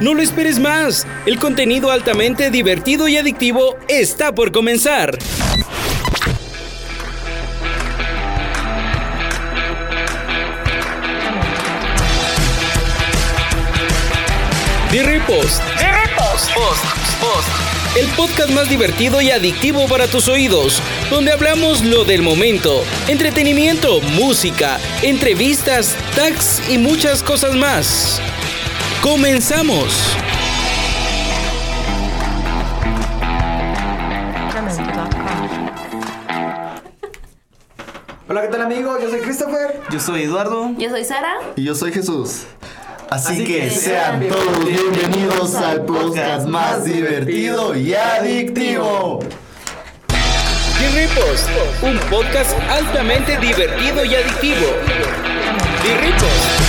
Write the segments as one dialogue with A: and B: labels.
A: No lo esperes más. El contenido altamente divertido y adictivo está por comenzar. The Repost.
B: Post, post.
A: El podcast más divertido y adictivo para tus oídos, donde hablamos lo del momento, entretenimiento, música, entrevistas, tags y muchas cosas más. Comenzamos.
C: Hola, ¿qué tal amigos? Yo soy Christopher.
D: Yo soy Eduardo.
E: Yo soy Sara.
F: Y yo soy Jesús. Así,
D: Así
F: que,
D: que
F: sean
D: sean
F: todos bienvenidos al podcast más divertido y adictivo.
A: Repost, un podcast altamente divertido y adictivo. Repost.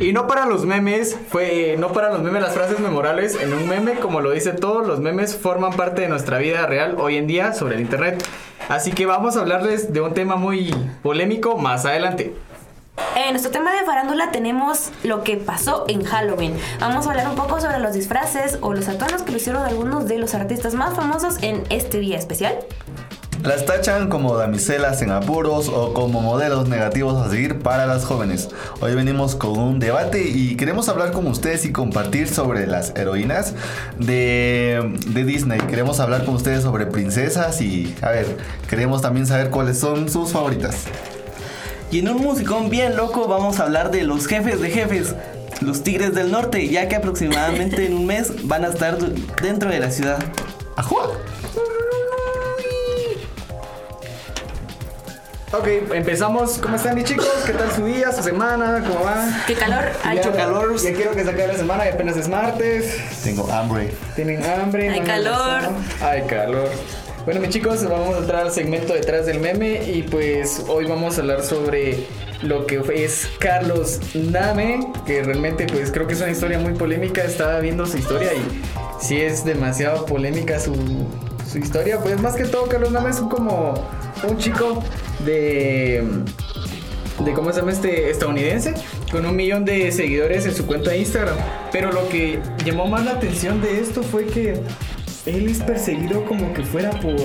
C: Y no para los memes, fue no para los memes las frases memorables. En un meme, como lo dice todo, los memes forman parte de nuestra vida real hoy en día sobre el internet. Así que vamos a hablarles de un tema muy polémico más adelante.
E: En nuestro tema de farándula tenemos lo que pasó en Halloween. Vamos a hablar un poco sobre los disfraces o los atuendos que lo hicieron algunos de los artistas más famosos en este día especial.
F: Las tachan como damiselas en apuros o como modelos negativos a seguir para las jóvenes. Hoy venimos con un debate y queremos hablar con ustedes y compartir sobre las heroínas de, de Disney. Queremos hablar con ustedes sobre princesas y, a ver, queremos también saber cuáles son sus favoritas.
D: Y en un musicón bien loco vamos a hablar de los jefes de jefes, los Tigres del Norte, ya que aproximadamente en un mes van a estar dentro de la ciudad.
F: ¡Ajua!
C: Ok, empezamos. ¿Cómo están mis chicos? ¿Qué tal su día, su semana? ¿Cómo va?
E: ¿Qué calor?
C: Ya-
E: Hay
D: calor.
C: Ya quiero que se acabe la semana y apenas es martes.
F: Tengo hambre.
C: Tienen hambre.
E: Hay
C: no
E: calor.
C: Hay calor. Bueno, mis chicos, vamos a entrar al segmento detrás del meme y pues hoy vamos a hablar sobre lo que es Carlos Name, que realmente pues creo que es una historia muy polémica. Estaba viendo su historia y sí es demasiado polémica su, su historia. Pues más que todo, Carlos Name es como un chico de de cómo se llama este estadounidense con un millón de seguidores en su cuenta de Instagram. Pero lo que llamó más la atención de esto fue que él es perseguido como que fuera por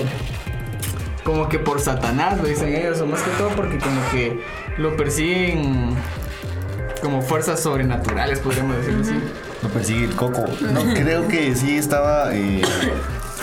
C: como que por Satanás, lo dicen ellos, o más que todo porque como que lo persiguen como fuerzas sobrenaturales, podríamos decirlo así.
F: Lo persigue el coco. No, creo que sí estaba. eh,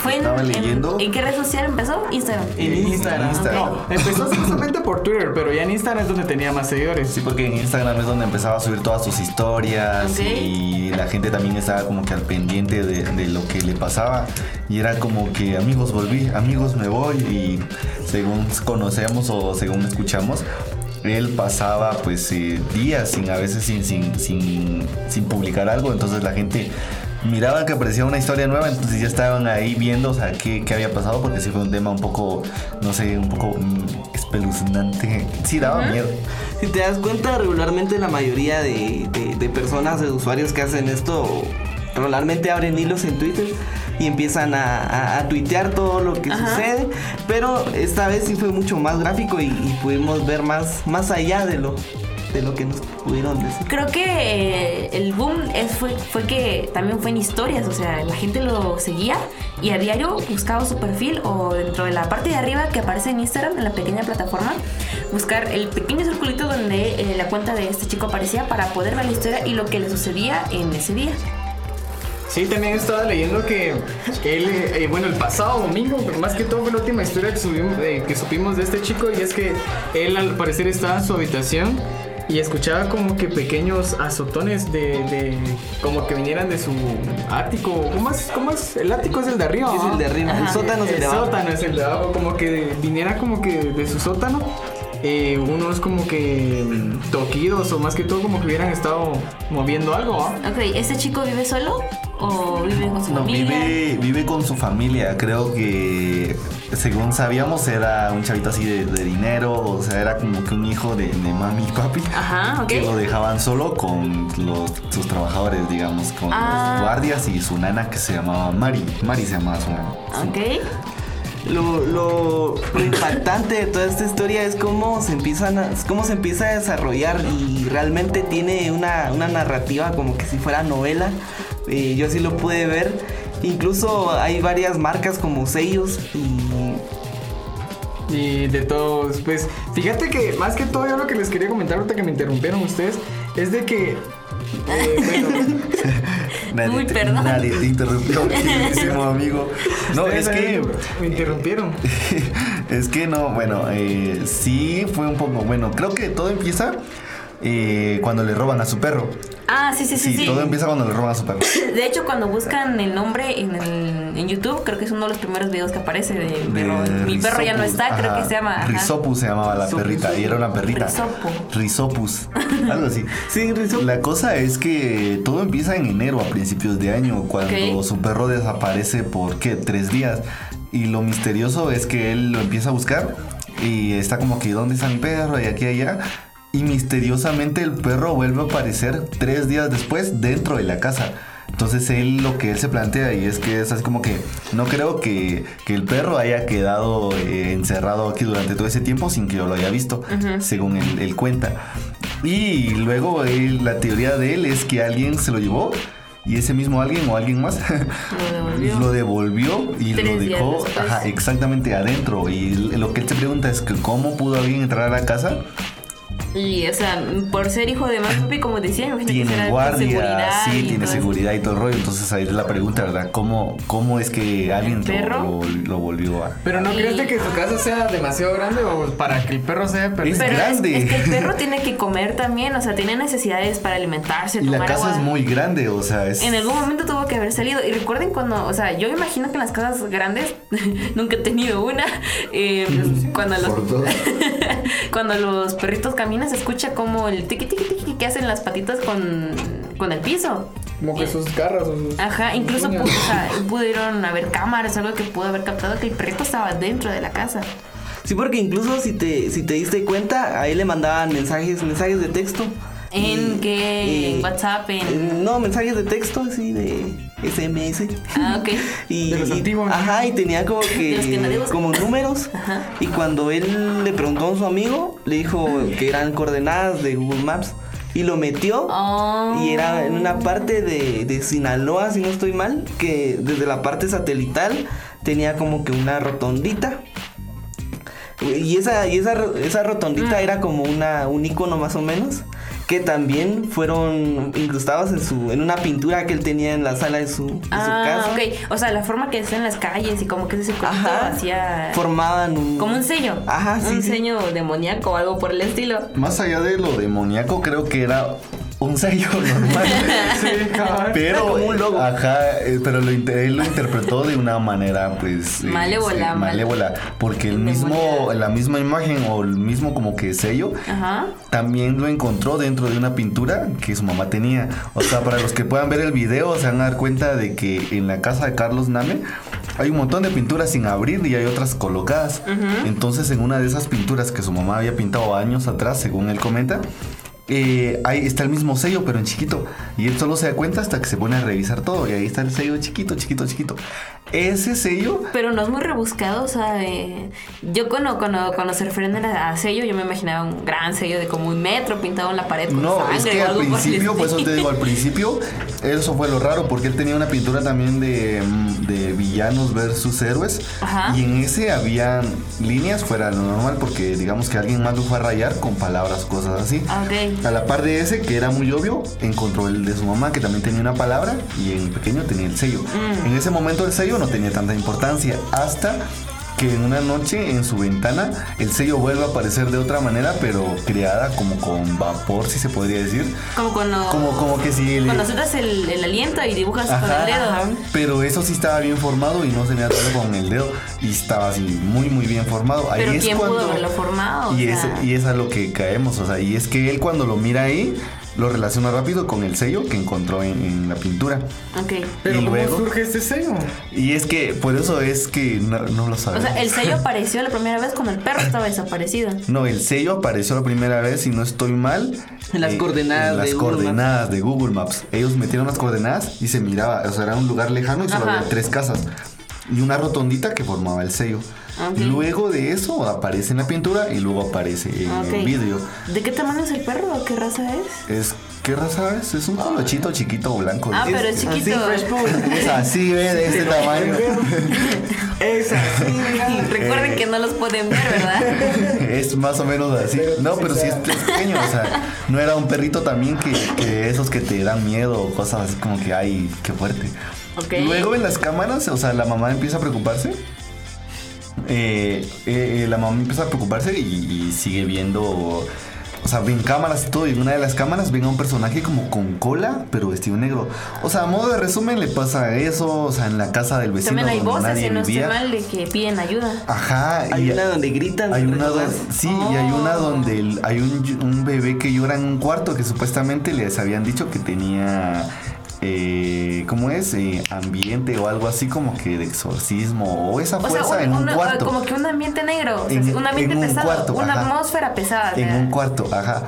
E: ¿Fue en,
F: estaba
E: en-
F: leyendo.
E: ¿En qué red social empezó? Instagram.
D: En Instagram.
F: Instagram.
C: No, empezó justamente por Twitter, pero ya en Instagram es donde tenía más seguidores.
F: Sí, porque en Instagram es donde empezaba a subir todas sus historias
E: Ok.
F: y la gente también estaba como que al pendiente de, de lo que le pasaba y era como que amigos volví, amigos me voy y según conocemos o según escuchamos él pasaba pues eh, días sin a veces sin, sin, sin, sin publicar algo entonces la gente miraba que aparecía una historia nueva entonces ya estaban ahí viendo o sea qué, qué había pasado porque sí fue un tema un poco no sé un poco mm, espeluznante sí daba miedo
D: Si te das cuenta, regularmente la mayoría de, de- de personas, de usuarios que hacen esto, regularmente abren hilos en Twitter y empiezan a, a- a tuitear todo lo que
E: Ajá.
D: sucede. Pero esta vez sí fue mucho más gráfico y, y pudimos ver más, más allá de lo, de lo que nos pudieron decir.
E: Creo que eh, el boom es, fue, fue que también fue en historias, o sea, la gente lo seguía y a diario buscaba su perfil o dentro de la parte de arriba que aparece en Instagram, en la pequeña plataforma, buscar el pequeño circulito donde eh, la cuenta de este chico aparecía para poder ver la historia y lo que le sucedía en ese día.
C: Sí, también estaba leyendo que él, eh, bueno, el pasado domingo, pero más que todo fue la última historia que, subimos, eh, que supimos de este chico y es que él al parecer estaba en su habitación y escuchaba como que pequeños azotones de, de como que vinieran de su ático. ¿Cómo es? ¿Cómo es? El ático es el de arriba.
D: Es el de arriba, el sótano es el
C: El
D: de abajo.
C: sótano es el de abajo, como que viniera como que de su sótano. eh, unos como que toquidos o más que todo como que hubieran estado moviendo algo, ¿ah?
E: Ok, ¿este chico vive solo o vive con su
F: No,
E: familia?
F: vive, vive con su familia. Creo que, según sabíamos, era un chavito así de, de dinero. O sea, era como que un hijo de, de mami y papi.
E: Ajá, ok.
F: Que lo dejaban solo con los, sus trabajadores, digamos, con
E: Ah.
F: los guardias y su nana que se llamaba Mari. Mari se llamaba su nana.
E: Ok.
D: lo, lo- lo impactante de toda esta historia es cómo se empiezan a, cómo se empieza a desarrollar y realmente tiene una, una narrativa como que si fuera novela. Eh, yo sí lo pude ver. Incluso hay varias marcas como sellos y
C: Y de todos, pues fíjate que más que todo yo lo que les quería comentar ahorita que me interrumpieron ustedes es de que eh, bueno,
F: Nadie,
E: Uy,
F: te,
E: perdón.
F: nadie te interrumpió, queridísimo amigo. No,
C: ustedes
F: es que.
C: me interrumpieron.
F: es que no, bueno, eh, sí fue un poco. Bueno, creo que todo empieza eh, cuando le roban a su perro.
E: Ah, sí, sí, sí,
F: Sí,
E: sí.
F: todo empieza cuando le roban a su perro.
E: De hecho, cuando buscan el nombre en, el, en YouTube, creo que es uno de los primeros videos que aparece de, perro.
F: De
E: Mi perro ya no está, creo
F: ajá.
E: que se llama. ajá.
F: Risopus se llamaba la
C: Risopus.
F: perrita y era una perrita.
E: Risopo.
F: Risopus, algo así.
D: Sí, Rizzo.
F: La cosa es que todo empieza en enero, a principios de año, cuando
E: Ok.
F: su perro desaparece por, ¿qué? Tres días. Y lo misterioso es que él lo empieza a buscar y está como que, ¿dónde está mi perro? Y aquí, allá. Y misteriosamente el perro vuelve a aparecer tres días después dentro de la casa. Entonces él lo que él se plantea y es que es así como que no creo que, que el perro haya quedado eh, encerrado aquí durante todo ese tiempo sin que yo lo haya visto, según él, él cuenta. Y luego él- la teoría de él es que alguien se lo llevó y ese mismo alguien o alguien más
E: Lo devolvió.
F: lo devolvió y
E: Tres
F: lo dejó ajá, exactamente adentro. Y lo que él se pregunta es que cómo pudo alguien entrar a la casa
E: Y, o sea, por ser hijo de más como decía, que será
F: tiene guardia,
E: seguridad
F: sí, tiene seguridad y todo el rollo. Entonces ahí es la pregunta, ¿verdad? ¿Cómo, cómo es que alguien lo,
E: perro?
F: lo- lo volvió a...
C: Pero no
E: Y-
C: crees de que su casa sea demasiado grande o para que el perro sea perro.
F: Es
E: Pero
F: grande.
E: es que el perro tiene que comer también, o sea, tiene necesidades para alimentarse,
F: Y la casa
E: agua.
F: es muy grande, o sea, es...
E: En algún momento tuvo que haber salido. Y recuerden cuando, o sea, yo me imagino que en las casas grandes, nunca he tenido una, eh, cuando los cuando los perritos caminan se escucha como el tiqui tiqui tiqui que hacen las patitas con, con el piso.
C: Como que sus garras o sus.
E: Ajá, incluso o sea, pudieron haber cámaras, algo que pudo haber captado que el perrito estaba dentro de la casa.
D: Sí, porque incluso si te, si te diste cuenta, ahí le mandaban mensajes, mensajes de texto.
E: ¿En
D: Y-
E: qué? ¿En WhatsApp? ¿En...?
D: eh, No, mensajes de texto, así de SMS.
E: Ah, ok.
D: Y,
C: De los
D: y-. Ajá, y tenía como
E: De los que
D: como números.
E: Ajá.
D: Y cuando él le preguntó a su amigo, le dijo que eran coordenadas de Google Maps. Y lo metió.
E: Oh.
D: Y era en una parte de, de Sinaloa, si no estoy mal, que desde la parte satelital tenía como que una rotondita. Y esa, y esa, esa rotondita
E: Mm.
D: era como una, un icono más o menos. Que también fueron incrustados en su, en una pintura que él tenía en la sala de su, de su
E: Ah,
D: casa.
E: ok. O sea, la forma que está en las calles y como que ese circulito
D: Ajá.
E: hacía...
D: Formaban un.
E: Como un sello.
D: Ajá, sí,
E: Un
D: sí.
E: sello demoníaco o algo por el estilo.
F: Más allá de lo demoníaco, creo que era un sello normal.
C: Sí.
F: Pero,
D: como un logo.
F: Ajá, eh, pero lo, él lo interpretó de una manera, pues.
E: Malévola,
F: malévola. Porque el mismo, la misma imagen o el mismo como que sello.
E: Ajá.
F: También lo encontró dentro de una pintura que su mamá tenía. O sea, para los que puedan ver el video, se van a dar cuenta de que en la casa de Carlos Name hay un montón de pinturas sin abrir y hay otras colocadas. Entonces, en una de esas pinturas que su mamá había pintado años atrás, según él comenta, eh, ahí está el mismo sello, pero en chiquito. Y él solo se da cuenta hasta que se pone a revisar todo. Y ahí está el sello chiquito, chiquito, chiquito. Ese sello
E: Pero no es muy rebuscado, o sea, eh, yo cuando, cuando, cuando se refieren a sello, yo me imaginaba un gran sello de como un metro pintado en la pared con
F: No,
E: sangre
F: es que al principio, por eso te digo, al principio, eso fue lo raro, porque él tenía una pintura también de, mm, de villanos versus héroes.
E: Ajá.
F: Y en ese habían líneas fuera de lo normal, porque digamos que alguien más lo fue a rayar con palabras, cosas así.
E: Ah, ok.
F: A la par de ese, que era muy obvio, encontró el de su mamá, que también tenía una palabra, y en pequeño tenía el sello.
E: Mm.
F: En ese momento el sello no tenía tanta importancia, hasta que en una noche en su ventana el sello vuelve a aparecer de otra manera, pero creada como con vapor, si se podría decir.
E: Como cuando,
F: Como, como que si el...
E: cuando sueltas el, el aliento y dibujas con el dedo.
F: Pero eso sí estaba bien formado y no se me atoró con el dedo. Y estaba así, muy, muy bien formado. Ahí
E: Pero
F: es
E: ¿quién
F: cuando,
E: pudo haberlo formado? O
F: Y es, y es a lo que caemos. O sea, y es que él cuando lo mira ahí, lo relaciona rápido con el sello que encontró en, en la pintura.
E: Ok.
C: Pero
F: y
C: ¿cómo
F: luego-
C: surge este sello?
F: Y es que por eso es que no, no lo
E: O
F: sabemos.
E: sea, el sello apareció la primera vez cuando el perro estaba desaparecido.
F: No, el sello apareció la primera vez, si no estoy mal.
D: En las coordenadas
F: en las
D: de Google
F: coordenadas de Google Maps. Ellos metieron las coordenadas y se miraba, o sea, era un lugar lejano y solo
E: Ajá.
F: había tres casas. Y una rotondita que formaba el sello.
E: Ok.
F: Luego de eso aparece en la pintura y luego aparece en
E: Ok.
F: el vidrio.
E: ¿De qué tamaño es el perro? ¿Qué raza es?
F: Es, ¿qué raza es? Es un colochito chiquito blanco.
E: Ah,
F: Es-
E: pero es
D: Así,
E: chiquito.
D: Fresh Pool.
F: Es así, ve, de este tamaño.
D: Es así.
E: Recuerden que no los pueden ver, ¿verdad?
F: Es más o menos así. No, pero sí es, pequeño. O sea, no era un perrito también que, que esos que te dan miedo o cosas así como que, ay, qué fuerte.
E: Ok.
F: Luego en las cámaras, o sea, la mamá empieza a preocuparse. Eh, eh, la mamá empieza a preocuparse y, y sigue viendo. O sea, ven cámaras y todo. Y en una de las cámaras ven a un personaje como con cola, pero vestido negro. O sea, a modo de resumen, le pasa eso. O sea, en la casa del vecino
E: También hay
F: donde
E: voces,
F: nadie
E: si no estoy
F: vivía.
E: mal, de que piden ayuda.
F: Ajá.
D: Hay
F: y-
D: una donde gritan.
F: hay
D: ¿te
F: una donde, sí, y hay una
E: Oh.
F: donde hay un, un bebé que llora en un cuarto que supuestamente les habían dicho que tenía, eh, ¿cómo es? Eh, ambiente o algo así como que de exorcismo o esa
E: O sea,
F: fuerza
E: un-
F: en un
E: un-
F: cuarto.
E: como que un ambiente negro, o sea,
F: En-
E: un ambiente
F: en un
E: pesado,
F: cuarto,
E: una
F: ajá.
E: atmósfera pesada. o
F: En
E: sea.
F: un cuarto, ajá.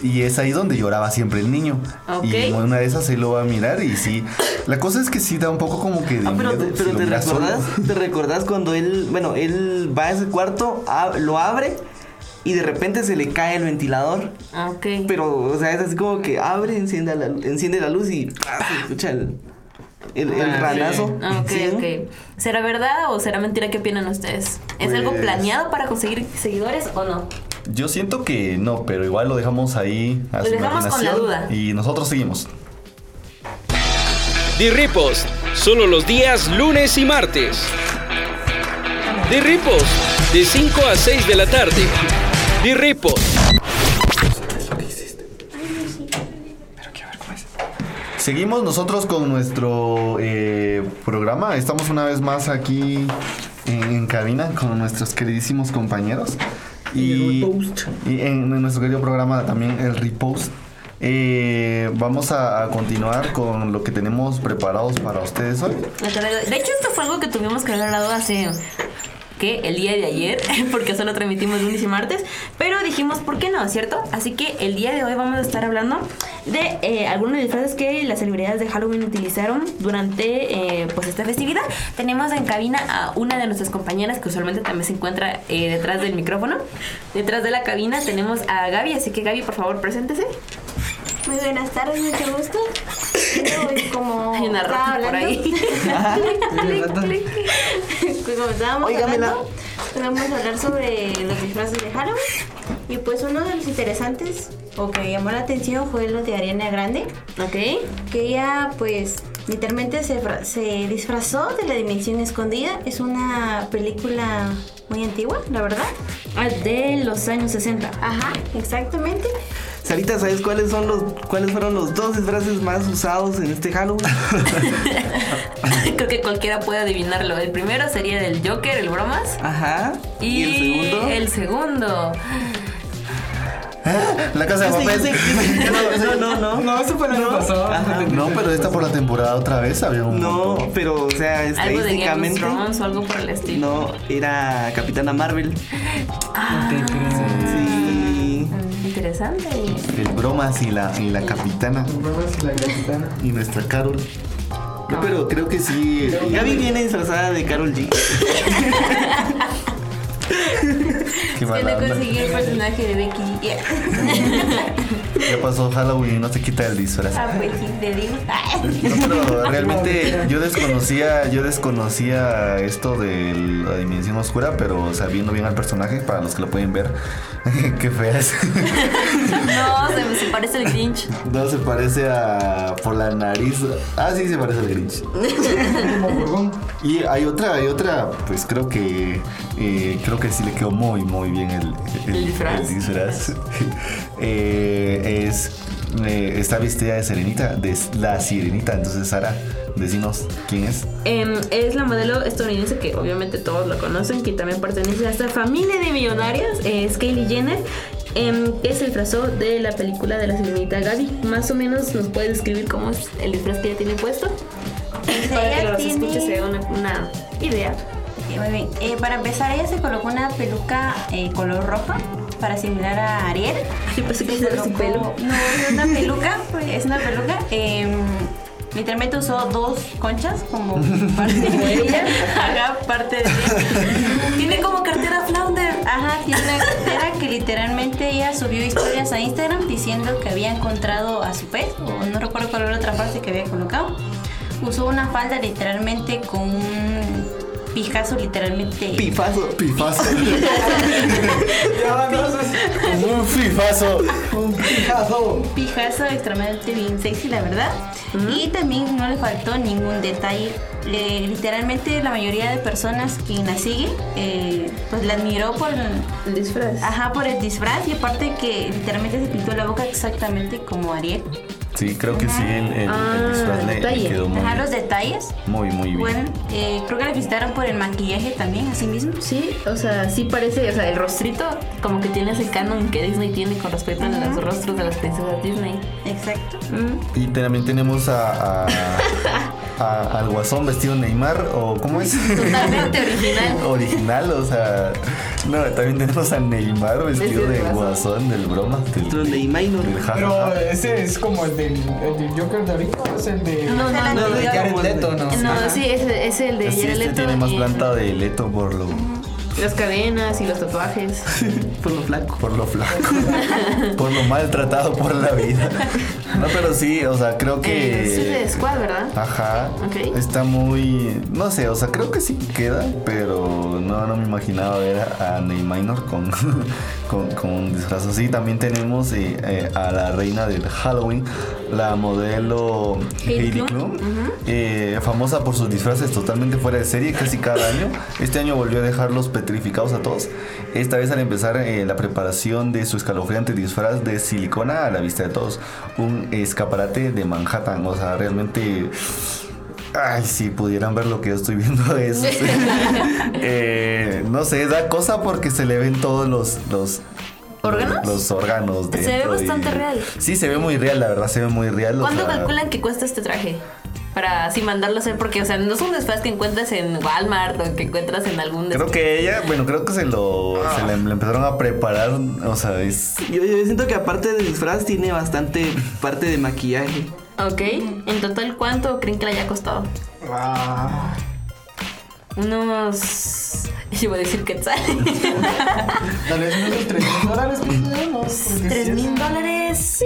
F: Y es ahí donde lloraba siempre el niño.
E: Ok.
F: Y en una de esas se lo va a mirar y sí. La cosa es que sí da un poco como que de
D: Ah, pero,
F: miedo.
D: te,
F: si
D: pero
F: lo
D: te recordás, te recordás cuando él, bueno, él va a ese cuarto, ab- lo abre y de repente se le cae el ventilador.
E: Ok.
D: Pero, o sea, es así como que abre, enciende la, enciende la luz y ¡ah! se escucha el, el, el
C: Ah,
D: ranazo.
E: Ah, Ok,
D: Sí.
E: ok. ¿Será verdad o será mentira? ¿Qué opinan ustedes? ¿Es algo
F: Pues-
E: planeado para conseguir seguidores o no?
F: Yo siento que no, pero igual lo dejamos ahí a
E: Lo
F: su
E: dejamos con la duda.
F: Y nosotros seguimos.
A: The Ripost, solo los días lunes y martes. The Ripost, de 5 a 6 de la tarde. The Ripost.
F: Seguimos nosotros con nuestro eh, programa. Estamos una vez más aquí en, en cabina con nuestros queridísimos compañeros. Y, y en, en nuestro querido programa también el repost. Eh, vamos a, a continuar con lo que tenemos preparados para ustedes hoy.
E: De hecho, esto fue algo que tuvimos que haber hablado hace. ¿Qué? El día de ayer, porque solo transmitimos lunes y martes. Pero dijimos, ¿por qué no? ¿Cierto? Así que el día de hoy vamos a estar hablando de eh, algunos disfraces que las celebridades de Halloween utilizaron durante eh, pues esta festividad. Tenemos en cabina a una de nuestras compañeras que usualmente también se encuentra eh, detrás del micrófono. Detrás de la cabina tenemos a Gaby, así que Gaby, por favor, preséntese.
G: Muy buenas tardes, mucho gusto. Hoy, como
E: Hay una rata por ahí.
G: Pues como estábamos
D: Óigamela.
G: hablando, pues vamos a hablar sobre los disfraces de Halloween. Y pues uno de los interesantes o que llamó la atención fue lo de Ariana Grande,
E: ¿Ok?
G: que ella pues literalmente se, se disfrazó de la dimensión escondida. Es una película muy antigua, la verdad.
E: Ah, de los años 60.
G: Ajá, exactamente.
D: Sarita, ¿sabes cuáles son los cuáles fueron los dos disfraces más usados en este Halloween?
E: Creo que cualquiera puede adivinarlo. El primero sería del Joker, el bromas.
D: Ajá.
E: Y,
D: el segundo.
E: el segundo.
F: La casa de papel.
D: sé. No, no, no.
C: No, eso fue el año pasado.
D: Ajá.
F: No, pero esta por la temporada otra vez había un
D: No,
F: montón.
D: pero o sea,
E: Algo de Game of
D: estadísticamente
E: Thrones o algo por el estilo.
D: no era Capitana Marvel.
E: Ah,
D: Sí.
E: Interesante.
F: El bromas y la, y la capitana
C: Bromas y la capitana.
F: y nuestra Carol. No, pero creo que sí.
D: Gaby viene disfrazada de Carol G.
F: Qué
G: Que
F: mala
G: no conseguí el personaje de Becky. Yeah.
F: Ya pasó Halloween y no se quita el disfraz.
G: Ah, pues sí, te digo.
F: No, pero realmente yo desconocía, yo desconocía esto de la dimensión oscura, pero sabiendo bien al personaje, para los que lo pueden ver, qué fea es.
E: No, se, se parece el Grinch.
F: No se parece a por la nariz. Ah, sí, se parece al Grinch. Y hay otra, hay otra, pues creo que eh, creo que sí le quedó muy, muy bien el,
E: ¿El disfraz?
F: el disfraz. Eh, es eh, está vestida de sirenita, de la sirenita. Entonces, Sara, decinos quién es.
E: Em, es la modelo estadounidense que obviamente todos la conocen, que también pertenece a esta familia de millonarias, eh, es Kylie Jenner, em, que se disfrazó de la película de la sirenita Gaby. Más o menos nos puede describir cómo es el disfraz que ella tiene puesto. Para que los escuches se una, una idea.
G: Muy bien. Eh, para empezar, ella se colocó una peluca eh, color roja para similar a Ariel.
E: Yo pensé que era su pelo.
G: No, es una peluca, es una peluca. eh, literalmente usó dos conchas como parte de ella. Parte de ella.
E: Tiene como cartera Flounder.
G: Ajá, tiene una cartera que literalmente ella subió historias a Instagram diciendo que había encontrado a su pez, o no recuerdo cuál era la otra parte que había colocado. Usó una falda literalmente con un pijazo literalmente.
D: Pifazo.
F: Pifazo. Como un fifazo.
C: Un pijazo.
G: pijazo extremadamente bien sexy, la verdad. Y también no le faltó ningún detalle. Literalmente la mayoría de personas que la sigue, eh, pues la admiró por
E: El disfraz.
G: Ajá, por el disfraz y aparte que literalmente se pintó la boca exactamente como Ariel.
F: Sí, creo que sí, el, el-
E: Ah,
F: el disfraz le, le quedó muy,
G: Ajá, los detalles.
F: muy, muy bien.
G: Bueno, eh, creo que la visitaron por el maquillaje también, así mismo.
E: Sí, o sea, sí parece, o sea, el rostrito como que tiene ese canon que Disney tiene con respecto a los rostros de las princesas Disney.
G: Exacto.
E: Mm.
F: Y también tenemos a, a- a- al guasón vestido Neymar, o ¿cómo es?
E: Totalmente original.
F: Original, o sea. No, también tenemos a Neymar vestido
E: de guasón.
F: del broma. Del,
D: Neymar.
C: Pero ese es como el del, el del Joker de ahorita, ¿o es el de.
E: No, no, no.
G: la
C: de
G: anterior.
C: Jared Leto, ¿no?
E: No,
C: Ajá.
E: sí, es, es el de
F: Sí,
E: Jared
F: este
E: Leto
F: tiene más
E: y
F: planta de Leto por lo,
E: Las cadenas y los tatuajes.
D: Por lo flaco.
F: por lo flaco, por lo maltratado por la vida. No, pero sí, o sea, creo que.
E: El Suicide Squad, ¿verdad?
F: Ajá.
E: Ok.
F: Está muy. No sé, o sea, creo que sí queda, pero no, no me imaginaba ver a, a Neymar con, con, con un disfraz así. También tenemos eh, eh, a la reina del Halloween, la modelo
E: Heidi
F: Heidi
E: Klum.
F: Klum, eh, famosa por sus disfraces totalmente fuera de serie casi cada año. Este año volvió a dejarlos a todos. Esta vez al empezar eh, la preparación de su escalofriante disfraz de silicona a la vista de todos. Un escaparate de Manhattan. O sea, realmente... Ay, si pudieran ver lo que yo estoy viendo es... eh, no sé, da cosa porque se le ven todos los... los
E: ¿Órganos?
F: Los órganos.
E: Se ve bastante
F: y-
E: real.
F: Sí, se ve muy real, la verdad, se ve muy real. o
E: ¿Cuánto
F: sea-
E: calculan que cuesta este traje? Para así mandarlo a hacer, porque, o sea, no es un disfraz que encuentras en Walmart o que encuentras en algún...
F: Creo que ella, bueno, creo que se lo, se le, le empezaron a preparar, o sea, es...
D: Yo, yo siento que aparte del disfraz tiene bastante parte de maquillaje.
E: Ok, en total, ¿cuánto creen que le haya costado?
C: Ah,
E: Unos... Yo voy a decir quetzal.
C: tal vez unos 3 mil dólares, pues,
E: ¿Tres mil dólares? Sí.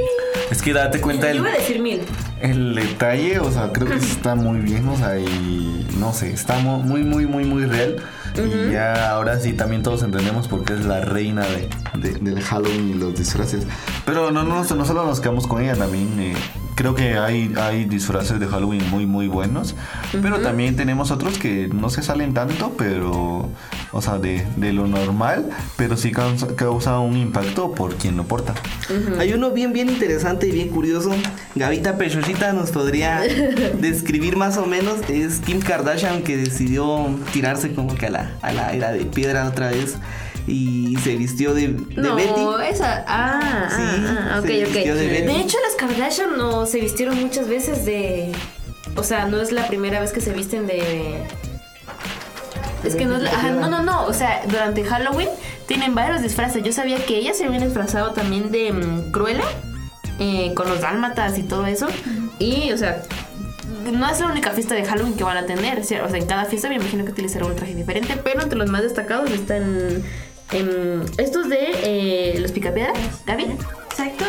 F: Es que date cuenta
E: Yo
F: el,
E: iba a decir mil.
F: el detalle, o sea, creo que está muy bien, o sea, y no sé, está mu- muy, muy, muy, muy real. Y ya ahora sí también todos entendemos por qué es la reina de, de- del Halloween y los disfraces. Pero no, no, no solo nos quedamos con ella, también eh, creo que hay, hay disfraces de Halloween muy, muy buenos. Pero también tenemos otros que no se salen tanto, pero, o sea, de, de lo normal, pero sí causa, causa un impacto por quien lo porta.
D: Hay uno bien, bien interesante y bien curioso. Gavita Pechochita nos podría describir más o menos. Es Kim Kardashian que decidió tirarse como que a la, a la era de piedra otra vez. Y se vistió de, de
E: no,
D: Betty.
E: esa. Ah,
D: Sí,
E: ah, ah, ok,
D: se
E: ok.
D: vistió de
E: De,
D: Betty.
E: hecho, las Kardashian no se vistieron muchas veces de. O sea, no es la primera vez que se visten de. Es que no es la- ajá, no, no, no. O sea, durante Halloween tienen varios disfraces. Yo sabía que ella se había disfrazado también de mm, Cruella. eh, con los dálmatas y todo eso. Y, o sea, no es la única fiesta de Halloween que van a tener. O sea, en cada fiesta me imagino que utilizarán un traje diferente. Pero entre los más destacados están em, estos de eh, los picapiedra. Gaby.
G: Exacto.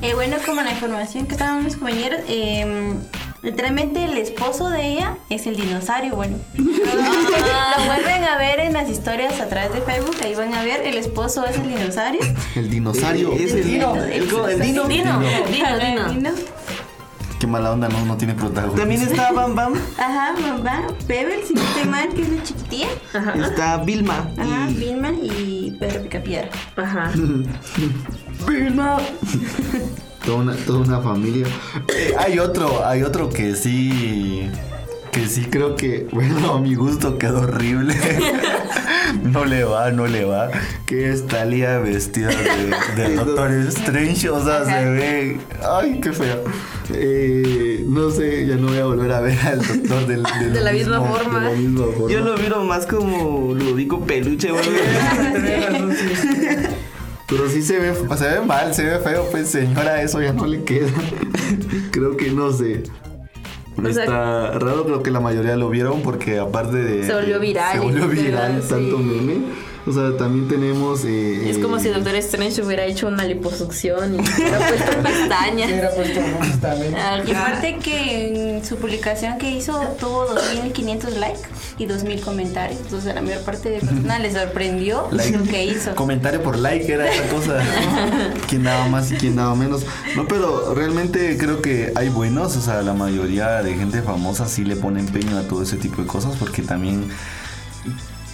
G: Eh, bueno, como la información que estaban mis compañeros, eh, literalmente el esposo de ella es el dinosaurio. Bueno, lo vuelven a ver en las historias a través de Facebook. Ahí van a ver, el esposo es el dinosaurio.
F: El dinosaurio.
D: Es el dino. El, el dino.
E: Dino, Dino, Dino.
G: Dino.
F: Qué mala onda, no, no tiene protagonismo.
D: También está Bam Bam.
G: Ajá, mamá. Pebble, si no estoy mal, que es la chiquitilla.
D: Está Vilma.
G: Ajá,
D: y
G: Vilma y Pedro Picapiedra.
E: Ajá.
D: Vilma.
F: Toda una, toda una familia. Eh, hay otro, hay otro que sí. Que sí creo que, bueno, a mi gusto quedó horrible. no le va, no le va. Que es Talia vestida de, de Doctor Strange. O sea, se ve. Ay, qué feo. Eh, no sé, ya no voy a volver a ver al doctor del, del
E: De la misma
F: mismo-
E: forma.
F: De la misma forma.
D: Yo lo miro más como Ludovico Peluche. güey.
F: Pero sí se ve, se ve mal, se ve feo, pues señora, eso ya no le queda. Creo que no sé.
E: O sea,
F: Está raro, creo que la mayoría lo vieron porque aparte de...
E: Se volvió viral
F: Se volvió viral
E: sí.
F: tanto meme. O sea, también tenemos... eh,
E: es como
F: eh,
E: si Doctor Strange hubiera hecho una liposucción y hubiera puesto pestañas.
C: Era puesto.
E: Ah,
G: Y aparte que en su publicación que hizo tuvo 2.500 likes y 2.000 comentarios. Entonces a la mayor parte de personas le sorprendió
F: like.
G: lo que hizo.
F: Comentario por like era esa cosa. quién daba más y quién daba menos. No, pero realmente creo que hay buenos. O sea, la mayoría de gente famosa sí le pone empeño a todo ese tipo de cosas porque también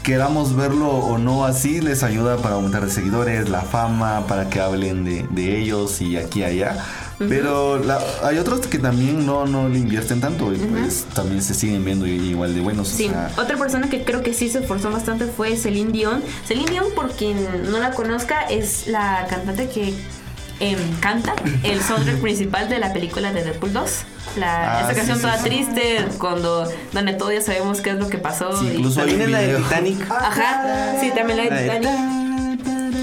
F: queramos verlo o no así, les ayuda para aumentar de seguidores, la fama, para que hablen de, de ellos y aquí y allá. Pero la- hay otros que también no, no le invierten tanto y pues también se siguen viendo igual de buenos. o
E: Sí,
F: sea,
E: otra persona que creo que sí se esforzó bastante fue Celine Dion. Celine Dion, por quien no la conozca, es la cantante que em, canta el soundtrack principal de la película de Deadpool 2. La,
F: Ah,
E: esa
F: sí,
E: canción
F: sí,
E: toda
F: sí.
E: triste, cuando donde todos ya sabemos qué es lo que pasó. Y-
F: incluso hay
D: También es la de. Titanic.
E: Ajá, sí, también La de Titanic.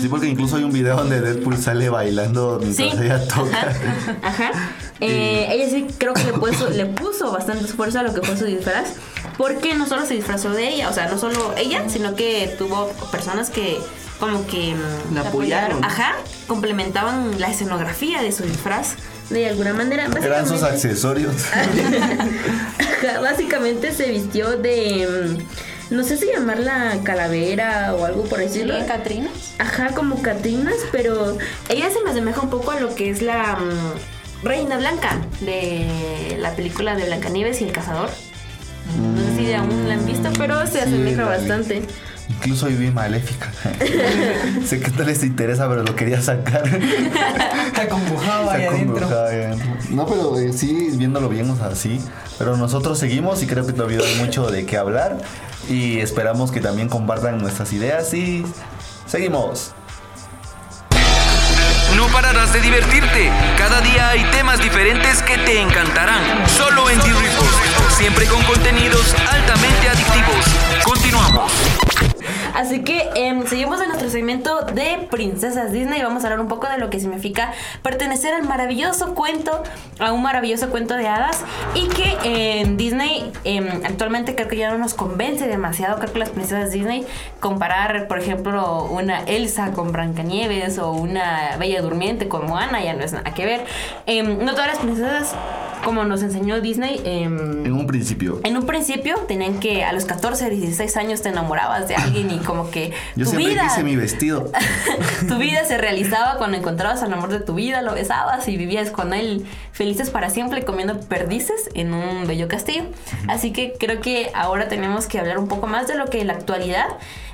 F: Sí, porque incluso hay un video donde Deadpool sale bailando mientras
E: Sí.
F: ella toca.
E: Ajá. Ajá. Eh, ella sí creo que le puso, le puso bastante esfuerzo a lo que fue su disfraz. Porque no solo se disfrazó de ella, o sea, no solo ella, sino que tuvo personas que como que mm,
D: La apoyaron.
E: Ajá, complementaban la escenografía de su disfraz de alguna manera.
F: Eran sus accesorios.
E: Ajá, Básicamente se vistió de. No sé si llamarla calavera o algo por decirlo.
G: ¿Sí, Catrina?
E: Ajá, como Catrinas, pero ella se me asemeja un poco a lo que es la mm, Reina Blanca de la película de Blancanieves y el Cazador. No sé si aún la han visto, pero se
F: Sí,
E: asemeja
F: vi. Incluso hoy vi Maléfica. sé que no les interesa, pero lo quería sacar.
C: Está conjugado ahí
F: Está
C: adentro.
F: No, pero eh, sí, viéndolo bien, o sea, sí. Pero nosotros seguimos y creo que todavía hay mucho de qué hablar. Y esperamos que también compartan nuestras ideas y seguimos.
A: No pararás de divertirte. Cada día hay temas diferentes que te encantarán. Solo en D-Report. Siempre con contenidos altamente adictivos. Continuamos.
E: Así que em, seguimos en nuestro segmento de Princesas Disney vamos a hablar un poco de lo que significa pertenecer al maravilloso cuento, a un maravilloso cuento de hadas y que en Disney em, actualmente creo que ya no nos convence demasiado, creo que las princesas Disney comparar, por ejemplo, una Elsa con Blancanieves o una Bella Durmiente con Moana ya no es nada que ver. No todas las princesas, como nos enseñó Disney, em,
F: En un principio.
E: en un principio tenían que a los 14, 16 años te enamorabas de alguien y como que
F: Yo
E: tu
F: siempre
E: vida,
F: quise mi vestido.
E: tu vida se realizaba cuando encontrabas al amor de tu vida, lo besabas y vivías con él felices para siempre comiendo perdices en un bello castillo. Así que creo que ahora tenemos que hablar un poco más de lo que en la actualidad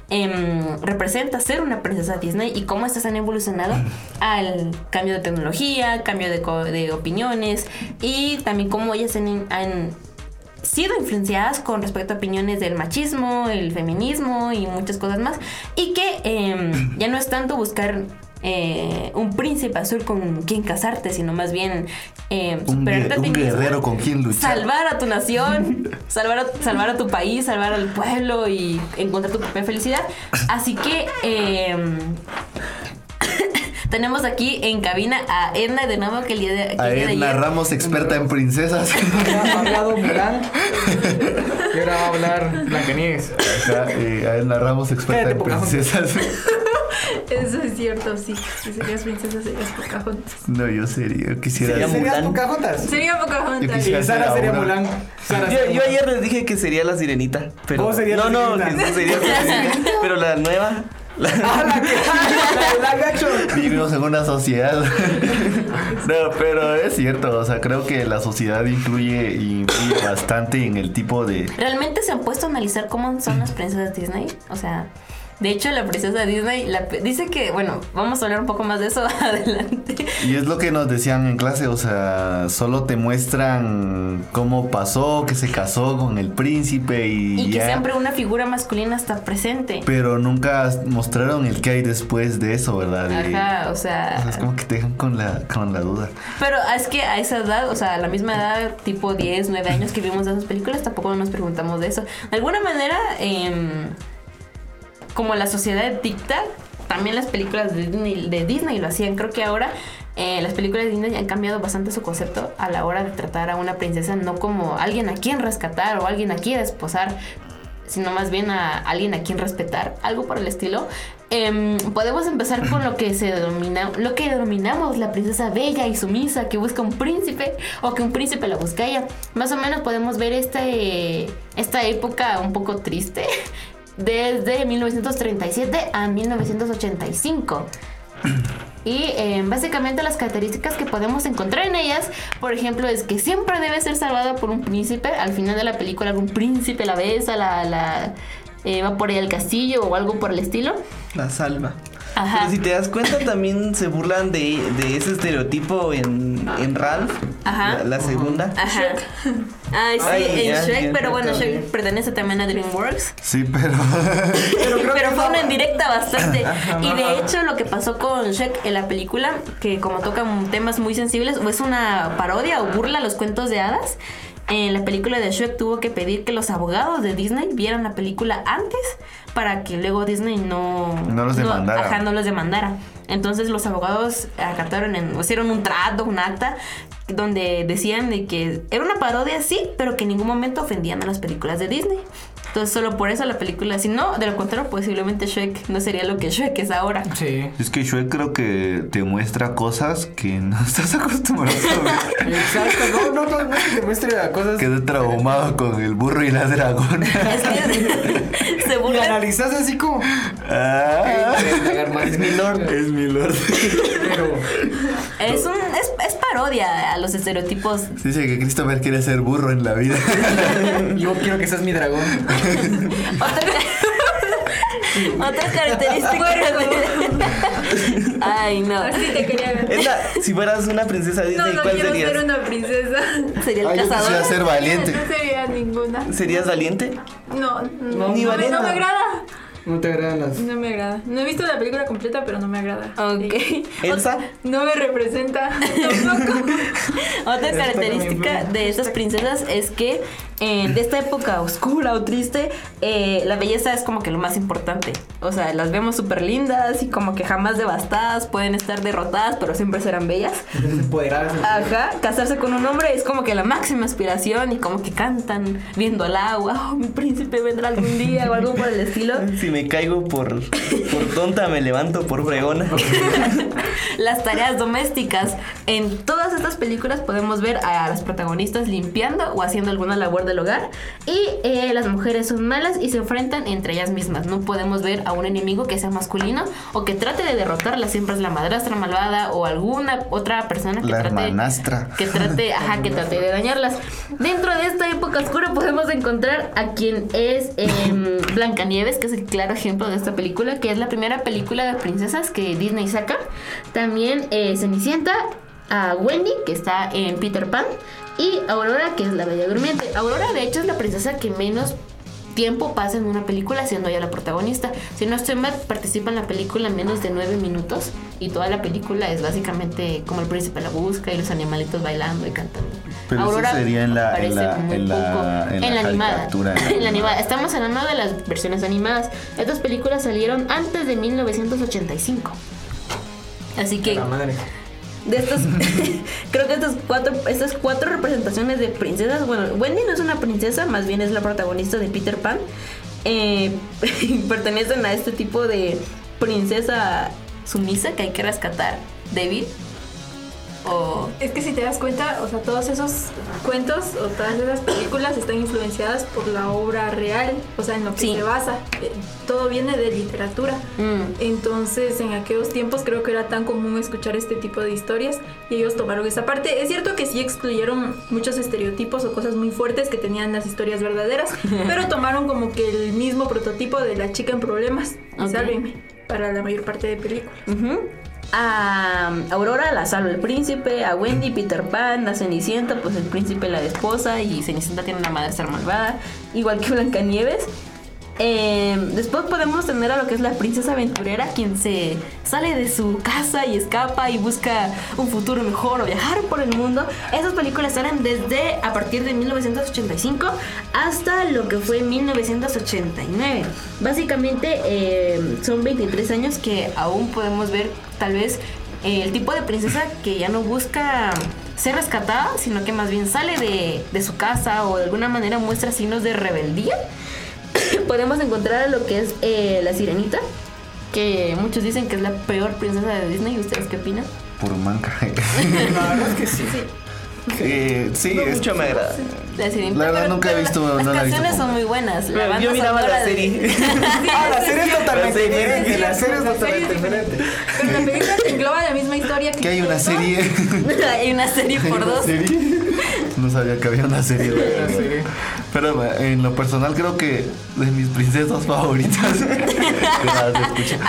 E: em, representa ser una princesa Disney y cómo estas han evolucionado al cambio de tecnología, cambio de, opiniones y también cómo ellas han- han sido influenciadas con respecto a opiniones del machismo, el feminismo y muchas cosas más. Y que eh, ya no es tanto buscar eh, un príncipe azul con quien casarte, sino más bien eh,
F: Un,
E: superarte a
F: guer-
E: ti
F: un
E: mismo,
F: guerrero con quien luchar.
E: Salvar a tu nación, salvar a, salvar a tu país, salvar al pueblo y encontrar tu propia felicidad. Así que eh, tenemos aquí en cabina a Edna de nuevo que el día de, que
F: A
E: el día de
F: Edna
E: ayer-
F: Ramos, experta en princesas.
C: Ya ha hablado Mulan. Y ahora va a hablar Blancanieves.
F: Eh, a Edna Ramos, experta en princesas.
E: Eso es cierto, sí. Si serías princesa, serías Pocahontas.
F: No, yo sería, yo quisiera.
D: Sería
C: ¿Serías. Pocahontas?
E: Sería
F: Yo
E: Pocahontas.
F: quisiera
C: Y Sara
F: ser
C: sería. Mulan. Sara
D: Yo, yo ayer les dije que sería la sirenita. Pero,
C: ¿Cómo sería
D: no,
C: la
D: no,
C: sirenita?
D: que sería la sirenita. Pero la nueva. la-
C: Ah, la que. La.
F: Vivimos en una sociedad. no, pero es cierto, o sea, creo que la sociedad influye, influye bastante en el tipo de.
E: ¿Realmente se han puesto a analizar cómo son las princesas Disney? O sea, de hecho, la princesa Disney la dice que, bueno, vamos a hablar un poco más de eso adelante.
F: Y es lo que nos decían en clase, o sea, solo te muestran cómo pasó, que se casó con el príncipe y,
E: Y que
F: ya.
E: siempre una figura masculina está presente.
F: Pero nunca mostraron el que hay después de eso, ¿verdad? De-
E: Ajá, o
F: o
E: sea.
F: es como que te dejan con la, con la duda.
E: Pero es que a esa edad, o sea, a la misma edad, tipo 10, 9 años que vimos de esas películas, tampoco nos preguntamos de eso. De alguna manera, em, como la sociedad dicta, también las películas de Disney, lo hacían. Creo que ahora eh, las películas de Disney han cambiado bastante su concepto a la hora de tratar a una princesa no como alguien a quien rescatar o alguien a quien esposar, sino más bien a alguien a quien respetar, algo por el estilo. Em, podemos empezar con lo que se lo que denominamos la princesa bella y sumisa que busca un príncipe o que un príncipe la busca ella. Más o menos podemos ver este, esta época un poco triste desde 1937 a 1985. Y eh, básicamente las características que podemos encontrar en ellas, por ejemplo, es que siempre debe ser salvada por un príncipe. Al final de la película algún príncipe la besa, la, la eh, va por ahí al castillo o algo por el estilo.
D: La salva.
E: Ajá.
D: Pero si te das cuenta, también se burlan de, de ese estereotipo en, en Ralph,
E: Ajá.
D: la, la segunda.
E: Ajá. Ay, sí,
D: Ay,
E: en
D: ya,
E: Shrek,
D: ya,
E: pero bueno. Shrek pertenece también a DreamWorks.
F: Sí, pero.
E: Pero, fue una indirecta bastante. Y de hecho, lo que pasó con Shrek en la película, que como tocan temas muy sensibles, o es una parodia o burla a los cuentos de hadas. En la película de Shrek tuvo que pedir que los abogados de Disney vieran la película antes para que luego Disney no,
F: No los demandara.
E: ajá, no los demandara. Entonces los abogados acataron, en, hicieron un trato, un acta, donde decían de que era una parodia, sí, pero que en ningún momento ofendían a las películas de Disney. Entonces solo por eso la película, si no, de lo contrario, posiblemente Shrek no sería lo que Shrek es ahora.
C: Sí.
F: Es que Shrek creo que te muestra cosas que no estás acostumbrado a ver.
C: Exacto, no, no, no, no es que te muestre a cosas.
F: Quedé traumado con el burro y la dragona.
E: Es que se
C: Y
E: burlan.
C: analizas así como.
F: Ah,
C: Es mi lord.
F: es mi lord.
C: Pero.
E: Es, un, es, parodia a los estereotipos.
F: Dice que Christopher quiere ser burro en la vida.
C: Yo quiero que seas mi dragón.
E: Otra, otra característica. de- Ay, no.
H: Así te quería ver.
D: Si fueras una princesa
H: No,
D: Disney,
H: no
D: ¿cuál
H: quiero
D: serías?
H: ser una princesa.
E: Sería el
F: Ay, yo
E: cazador.
F: ser valiente.
H: No sería ninguna.
D: ¿Serías valiente?
H: No, no,
D: Ni
H: no,
D: valiente.
H: no me agrada.
C: No te agradan las.
H: No me agrada. No he visto la película completa, pero no me agrada.
E: Ok.
H: Sí.
D: ¿Elsa?
H: No me representa tampoco.
E: Otra característica de estas princesas es que eh, de esta época oscura o triste, eh, la belleza es como que lo más importante. O sea, las vemos súper lindas y como que jamás devastadas, pueden estar derrotadas, pero siempre serán bellas.
C: Empoderadas.
E: Ajá, casarse con un hombre es como que la máxima aspiración y como que cantan viendo al agua, oh, mi príncipe vendrá algún día o algo por el estilo.
D: Si me caigo por, por tonta, me levanto por fregona.
E: Las tareas domésticas. En todas estas películas podemos ver a las protagonistas limpiando o haciendo alguna labor del hogar. Y eh, las mujeres son malas y se enfrentan entre ellas mismas. No podemos ver a un enemigo que sea masculino o que trate de derrotarla. Siempre es la madrastra malvada o alguna otra persona que
F: La
E: trate
F: hermanastra.
E: que trate, ajá, que trate de dañarlas. Dentro de esta época oscura podemos encontrar a quien es em, Blancanieves, que es el claro ejemplo de esta película, que es la primera película de princesas que Disney saca. También eh, Cenicienta, a Wendy, que está en Peter Pan, y Aurora, que es la Bella Durmiente. Aurora, de hecho, es la princesa que menos tiempo pasa en una película siendo ella la protagonista. Si no estoy mal, participa en la película menos de nueve minutos y toda la película es básicamente como el príncipe la busca y los animalitos bailando y cantando.
F: Pero eso sería en la- en la- en la- en la
E: animada.
F: en la
E: En la animada.
F: animada.
E: Estamos hablando de las versiones animadas. Estas películas salieron antes de 1985. Así que
C: La madre.
E: De estas creo que estas cuatro estas cuatro representaciones de princesas bueno Wendy no es una princesa más bien es la protagonista de Peter Pan eh, pertenecen a este tipo de princesa sumisa que hay que rescatar débil o
H: Es que si te das cuenta, o sea, todos esos cuentos o todas esas películas están influenciadas por la obra real, o sea, en lo que
E: Sí.
H: se basa. Eh, Todo viene de literatura.
E: Mm.
H: Entonces, en aquellos tiempos creo que era tan común escuchar este tipo de historias y ellos tomaron esa parte. Es cierto que sí excluyeron muchos estereotipos o cosas muy fuertes que tenían las historias verdaderas, pero tomaron como que el mismo prototipo de la chica en problemas. Y
E: Ok.
H: sálvenme, para la mayor parte de películas.
E: Ujú. A Aurora la salva el príncipe, a Wendy Peter Pan, a Cenicienta, pues el príncipe la esposa y Cenicienta tiene una madrastra malvada, igual que Blancanieves. Eh, después podemos tener a lo que es la princesa aventurera, quien se sale de su casa y escapa y busca un futuro mejor o viajar por el mundo. Esas películas salen desde a partir de 1985 hasta lo que fue 1989. Básicamente eh, son 23 años que aún podemos ver tal vez eh, el tipo de princesa que ya no busca ser rescatada, sino que más bien sale de, de su casa o de alguna manera muestra signos de rebeldía. Podemos encontrar a lo que es eh, la sirenita, que muchos dicen que es la peor princesa de Disney. ¿Ustedes qué opinan?
F: Por manca.
C: La verdad es que sí.
F: Eh, sí,
D: No
F: es-
D: mucho me agrada.
E: La sirenita.
F: La verdad
E: pero-
F: nunca he visto-
E: Las
F: no la he visto
E: canciones son muy buenas. La banda
D: yo miraba la
E: sonora de-
D: serie.
C: Ah, la serie es totalmente
D: serie,
C: diferente. La serie es totalmente
H: serie
C: diferente.
H: Pero la película te engloba la misma historia que
F: que hay una serie.
E: Hay una serie por dos.
F: ¿Serie? No sabía que había una serie.
C: La serie.
F: Pero en lo personal creo que de mis princesas favoritas.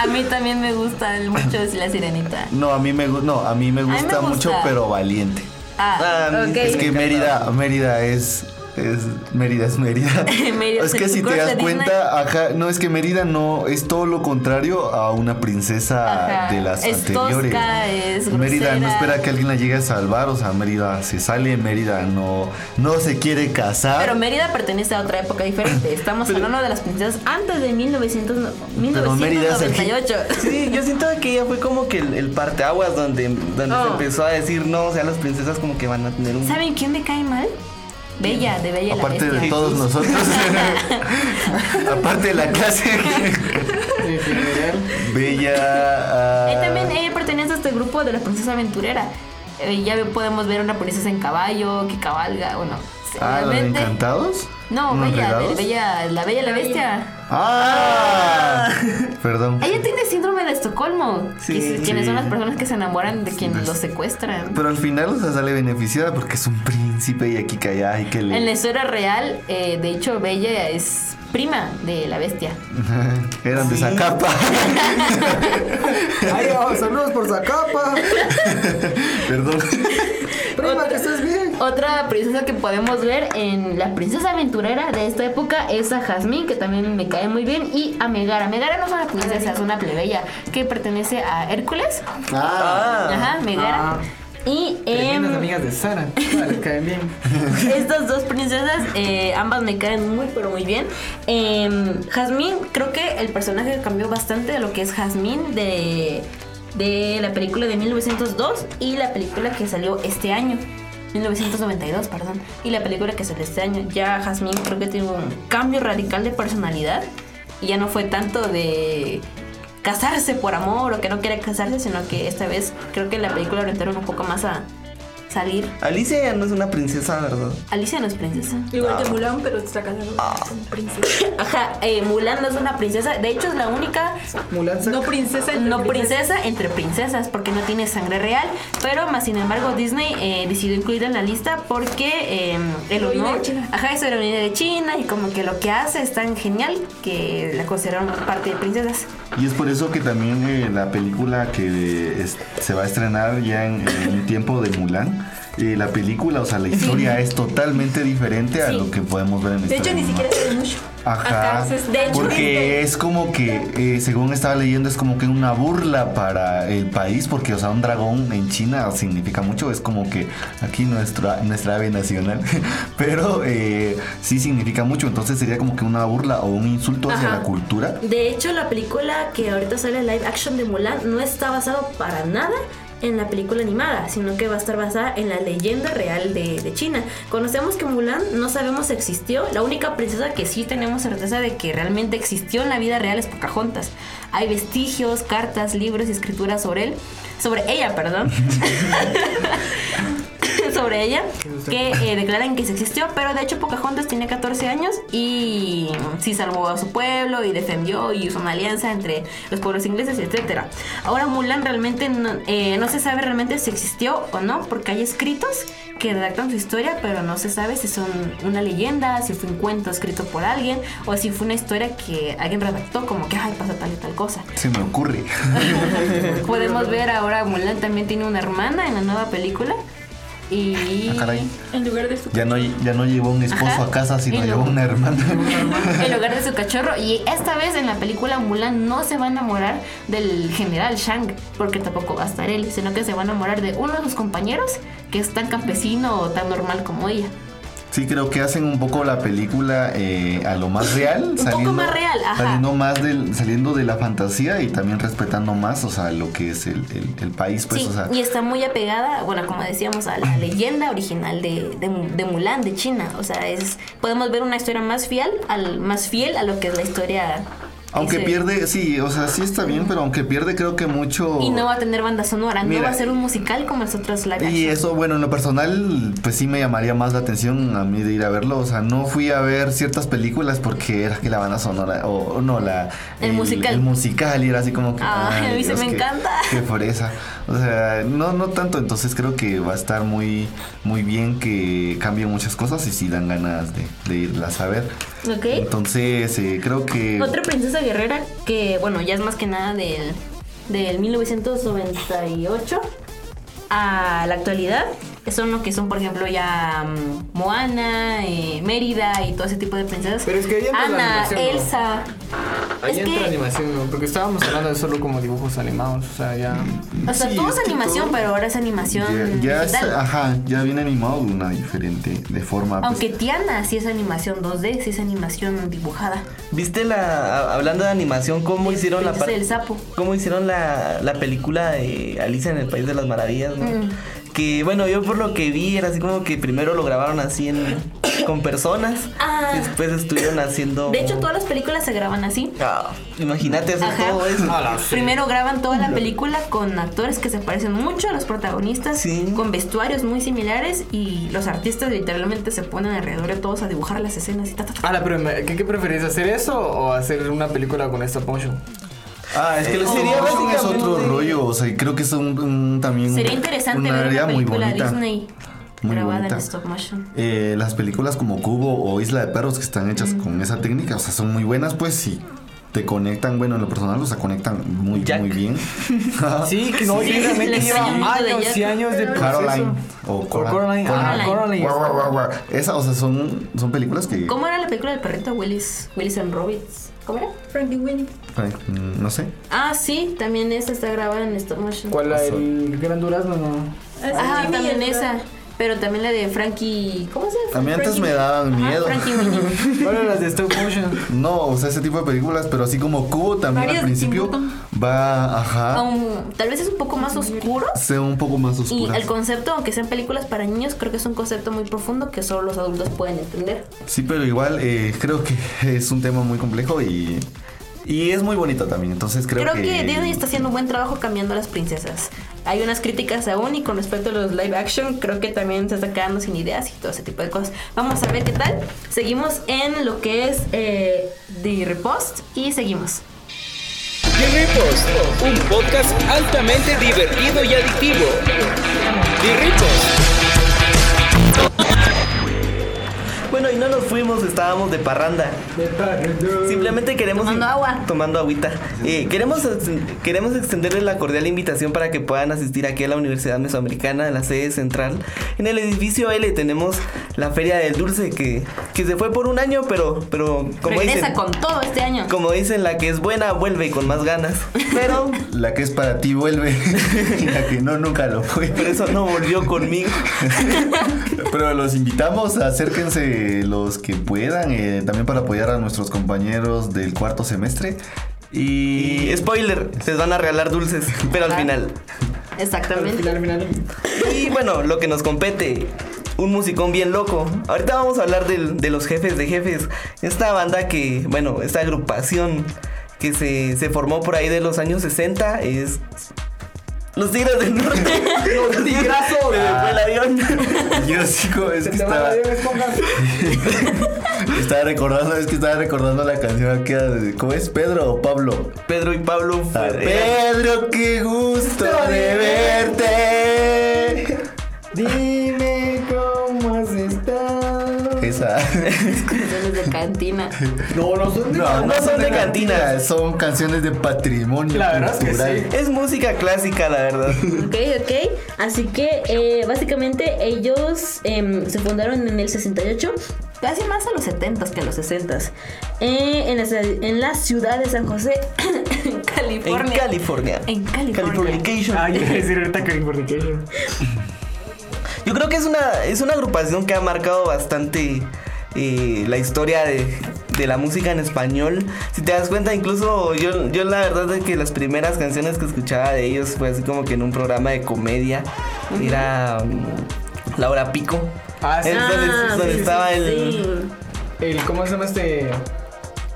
E: A mí también me gusta mucho la sirenita.
F: No, a mí me no, a mí me
E: me
F: gusta mucho,
E: gusta.
F: pero valiente.
E: Ah,
D: Ah,
E: ok.
F: Es que Mérida, Mérida es es Mérida es Mérida.
E: Mérida
F: es que si te das cuenta, ajá, no es que Mérida no es todo lo contrario a una princesa
E: Ajá,
F: de las
E: es
F: anteriores.
E: tosca, es
F: Mérida no espera que alguien la llegue a salvar, o sea, Mérida se sale, Mérida no no se quiere casar.
E: Pero Mérida pertenece a otra época diferente. Estamos hablando de las princesas antes de 1900, no-
F: Pero.
E: 1998.
D: Sí, yo siento que ella fue como que el, el parteaguas donde, donde
E: Oh.
D: se empezó a decir, no, o sea, las princesas como que van a tener un...
E: ¿Saben quién me cae mal? Bella, de Bella la
F: Aparte de todos nosotros. Aparte de la clase.
C: En general.
F: Bella. ah,
E: Eh, también ella pertenece a este grupo de la princesa aventurera. Eh, ya podemos ver una princesa en caballo que cabalga, bueno.
F: Ah, ¿la de
E: realmente-
F: encantados?
E: No,
F: ¿Unos
E: Bella, de? Bella, la Bella y la Bestia.
F: ¡Ah! Perdón.
E: Ella tiene síndrome de Estocolmo.
D: Sí,
E: que- quienes son
F: sí.
E: las personas que se enamoran de quien los secuestran.
F: Pero al final, o sea, sale beneficiada porque es un príncipe y aquí allá y que le.
E: En la historia real, eh, de hecho, Bella es prima de la bestia.
F: Eran de Zacapa.
C: Ay, oh, saludos por Zacapa.
F: Perdón.
C: Prima, que estés bien.
E: Otra princesa que podemos ver en la princesa aventurera de esta época es a Jasmine, que también me cae muy bien, y a Megara. Megara no es una princesa, es una plebeya que pertenece a Hércules.
F: Ah.
E: Ajá, Megara. Y em,
C: amigas de Sara. Les caen bien.
E: Estas dos princesas, eh, ambas me caen muy, pero muy bien. Eh, Jasmine, creo que el personaje cambió bastante de lo que es Jasmine de, de la película de 1902 y la película que salió este año. 1992, perdón. Y la película que salió este año. Ya Jasmine creo que tiene un cambio radical de personalidad. Y ya no fue tanto de casarse por amor o que no quiere casarse, sino que esta vez creo que la película orientaron un poco más a salir.
D: Alicia ya no es una princesa, ¿verdad?
E: Alicia no es princesa.
H: Igual
F: Ah.
H: que Mulan, pero está con princesa.
E: Ajá, eh, Mulan no es una princesa. De hecho, es la única
C: Mulan
H: No princesa entre
E: no
H: princesas.
E: princesa entre princesas porque no tiene sangre real. Pero más sin embargo, Disney eh, decidió incluirla en la lista porque eh, el honor.
H: de China.
E: Ajá, es heroína de China y como que lo que hace es tan genial que la consideraron parte de princesas.
F: Y es por eso que también eh, la película que es- se va a estrenar ya en, en un tiempo de Mulan, eh, la película, o sea, la historia es totalmente diferente a
E: Sí.
F: lo que podemos ver en
H: De
F: esta
H: hecho, ni siquiera se ve mucho.
F: Ajá,
E: de hecho,
F: porque es como que, eh, según estaba leyendo, es como que una burla para el país, porque, o sea, un dragón en China significa mucho, es como que aquí nuestra, nuestra ave nacional, pero eh, sí significa mucho, entonces sería como que una burla o un insulto hacia la cultura.
E: De hecho, la película que ahorita sale live action de Mulan no está basado para nada en la película animada, sino que va a estar basada en la leyenda real de, de China. Conocemos que Mulan no sabemos si existió. La única princesa que sí tenemos certeza de que realmente existió en la vida real es Pocahontas. Hay vestigios, cartas, libros y escrituras sobre él, sobre ella, perdón. sobre ella que eh, declaran que sí existió, pero de hecho Pocahontas tiene 14 años y sí salvó a su pueblo y defendió y hizo una alianza entre los pueblos ingleses, etcétera. Ahora Mulan realmente no, eh, no se sabe realmente si existió o no, porque hay escritos que redactan su historia, pero no se sabe si son una leyenda, si fue un cuento escrito por alguien o si fue una historia que alguien redactó como que ay pasa tal y tal cosa.
F: Se me ocurre.
E: Podemos ver ahora Mulan también tiene una hermana en la nueva película y
F: Ah.
H: En lugar de su
F: Ya no, ya no llevó un esposo
E: Ajá.
F: a casa, sino llevó una hermana.
E: en lugar de su cachorro. Y esta vez en la película Mulan no se va a enamorar del general Shang, porque tampoco va a estar él, sino que se va a enamorar de uno de sus compañeros que es tan campesino o tan normal como ella.
F: Sí, creo que hacen un poco la película eh, a lo más real.
E: poco más real, ajá.
F: Saliendo, más del, saliendo de la fantasía y también respetando más, o sea, lo que es el, el- el país, pues,
E: sí,
F: o sea.
E: y está muy apegada, bueno, como decíamos, a la leyenda original de, de, de Mulan, de China. O sea, es podemos ver una historia más fiel, al, más fiel a lo que es la historia.
F: Aunque pierde, sí, o sea, sí está bien, pero aunque pierde creo que mucho...
E: Y no va a tener banda sonora, no va a ser un musical como los otros live
F: Y eso, bueno, en lo personal, pues sí me llamaría más la atención a mí de ir a verlo. O sea, no fui a ver ciertas películas porque era que la banda sonora, o, o no, la...
E: El musical.
F: El musical, y era así como que...
E: Ay, a mí se me
F: qué-
E: encanta.
F: Qué. O sea, no, no tanto, entonces creo que va a estar muy, muy bien que cambien muchas cosas y sí dan ganas de, de irlas a ver.
E: Ok.
F: Entonces, eh, creo que...
E: Otra princesa guerrera que, bueno, ya es más que nada del, del 1998 a la actualidad. Son lo que son, por ejemplo, ya mm, Moana, eh, Mérida y todo ese tipo de princesas.
C: Pero es que ahí entra la
E: Ana,
C: animación, ¿no?
E: Elsa.
C: Ahí
E: es
C: entra
E: que,
C: animación, ¿no? porque estábamos hablando de solo como dibujos animados, o sea, ya...
E: o sea,
F: Sí,
E: todo
F: es
E: animación,
F: todo-
E: pero ahora es animación
F: Ya, ya es- ajá, ya viene animado de una diferente, de forma... pues,
E: Aunque Tiana sí es animación 2D, sí es animación dibujada.
D: ¿Viste la. hablando de animación, cómo hicieron la parte.
E: del sapo.
D: cómo hicieron la, la película de Alicia en el País de las Maravillas, ¿no?
E: Mm.
D: Que bueno, yo por lo que vi era así como que primero lo grabaron así en, con personas,
E: Ah.
D: y después estuvieron haciendo...
E: De hecho, todas las películas se graban así.
D: Ah, imagínate hacer
E: Ajá.
D: todo eso.
E: Primero graban toda la película con actores que se parecen mucho a los protagonistas,
D: Sí.
E: con vestuarios muy similares y los artistas literalmente se ponen alrededor de todos a dibujar las escenas y ta, ta, ta.
C: Ahora, pero ¿qué, qué preferís, hacer eso o hacer una película con stop motion?
F: Ah, es que el
D: sería
F: sería es otro rollo, o sea, creo que es un, un- también
E: Sería interesante
F: una
E: ver
F: área
E: una
F: muy
E: película
F: bonita.
E: Disney
F: Muy
E: grabada
F: bonita.
E: en stop motion.
F: Eh, las películas como Cubo o Isla de Perros que están hechas con esa técnica, o sea, son muy buenas, pues sí. Te conectan, bueno, en lo personal, o sea, conectan muy,
D: Jack.
F: muy bien.
C: Sí, que no,
E: Sí,
C: y realmente lleva años y años de proceso.
F: Caroline o
C: O
F: Coraline.
C: Coraline. Ah, Coraline.
F: Esa, o sea, son, son películas que.
E: ¿Cómo era la película del perrito Willis? Willis and Robbins. ¿Cómo era?
H: Frankie Winnie.
F: Ay, mm, No sé.
E: Ah, sí, también esa está grabada en stop motion.
C: ¿Cuál la el Gran Durazno? No.
E: Ah,
H: Jimmy
E: también esa. Pero también la de Frankie. ¿Cómo se
F: A
E: llama?
F: mí antes me daban
E: Ajá,
F: miedo.
E: Frankie.
C: ¿Cuál las de stop motion?
F: No, o sea, ese tipo de películas, pero así como Cubo también al principio va, ajá,
E: Um, tal vez es un poco más oscuro.
F: sea un poco más
E: Y
F: oscura.
E: el concepto, aunque sean películas para niños, creo que es un concepto muy profundo que solo los adultos pueden entender.
F: Sí, pero igual eh, creo que es un tema muy complejo y, y es muy bonito también. Entonces creo,
E: Creo, que, Disney está haciendo un buen trabajo cambiando a las princesas. Hay unas críticas aún y con respecto a los live action, creo que también se está quedando sin ideas y todo ese tipo de cosas. Vamos a ver qué tal. Seguimos en lo que es eh, The Repost y seguimos.
A: The Repost, un podcast altamente divertido y adictivo. The Repost.
D: Bueno, y no nos fuimos, estábamos de parranda. Simplemente queremos
E: Tomando agua.
D: tomando agüita. Eh, queremos queremos extenderles la cordial invitación para que puedan asistir aquí a la Universidad Mesoamericana, en la sede central. En el edificio L tenemos la Feria del Dulce que, que se fue por un año, pero pero como
E: Regresa
D: dicen,
E: con todo este año.
D: como dicen la que es buena vuelve con más ganas. Pero
F: La que es para ti vuelve y la que no nunca lo fue.
D: por eso no volvió conmigo.
F: Pero los invitamos, acérquense los que puedan, eh, también para apoyar a nuestros compañeros del cuarto semestre.
D: Y spoiler, les van a regalar dulces, pero al
E: Ah.
D: final.
E: Exactamente.
C: Final, final.
D: Y bueno, lo que nos compete. Un musicón bien loco. Ahorita vamos a hablar del- de los jefes de jefes. Esta banda que, bueno, esta agrupación que se, se formó por ahí de los años 60 es... Los Tigres del Norte.
C: Los tigrazos.
D: Se me fue el avión.
F: Yo sí, como- es
C: Se
F: que
C: te
F: estaba, estaba recordando, es que estaba recordando la canción que era de- ¿cómo es? ¿Pedro o Pablo?
D: Pedro y Pablo
F: Ah, Pedro, qué gusto de verte.
C: Dime cómo has estado.
F: Esa.
E: Canciones de cantina.
C: No, no son de
D: no son de cantina.
F: son canciones de patrimonio
C: La verdad es que
F: cultural.
C: sí.
D: Es música clásica, la verdad.
E: Ok, ok. Así que eh, básicamente ellos em, se fundaron en el 68, casi más a los 70 que a los 60 eh, en, la, en la ciudad de San José, en
D: En
E: California.
D: California.
E: En California.
D: Californication.
C: Ay, yo decir ahorita Californication.
D: Yo creo que es una, es una agrupación que ha marcado bastante eh, la historia de, de la música en español. Si te das cuenta, incluso yo, yo la verdad es que las primeras canciones que escuchaba de ellos fue así como que en un programa de comedia. Era mm, Laura Pico.
C: Ah, sí.
E: Ah,
D: donde
E: sí,
D: estaba
E: sí,
D: el...
C: El, ¿Cómo se llama este?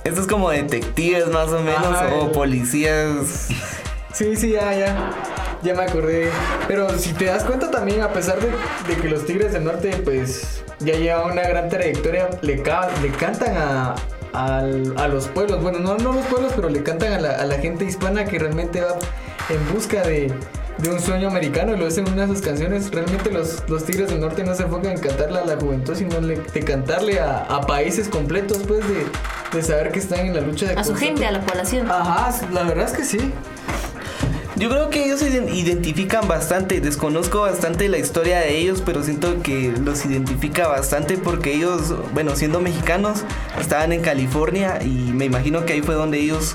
D: Estos es como detectives más o menos, o
C: el-
D: policías.
C: Sí, sí, ya, ya. Ya me acordé. Pero si te das cuenta también, a pesar de, de que los Tigres del Norte, pues, ya llevan una gran trayectoria, le, ca- le cantan a, a los pueblos. Bueno, no, no los pueblos, pero le cantan a la, a la gente hispana que realmente va en busca de, de un sueño americano y lo hacen en una de sus canciones. Realmente los, los Tigres del Norte no se enfocan en cantarle a la juventud, sino le- de cantarle a, a países completos, pues, de, de saber que están en la lucha de
E: A su gente, a la población.
C: Ajá, la verdad es que sí.
D: Yo creo que ellos se iden- identifican bastante, desconozco bastante la historia de ellos, pero siento que los identifica bastante porque ellos, bueno, siendo mexicanos, estaban en California y me imagino que ahí fue donde ellos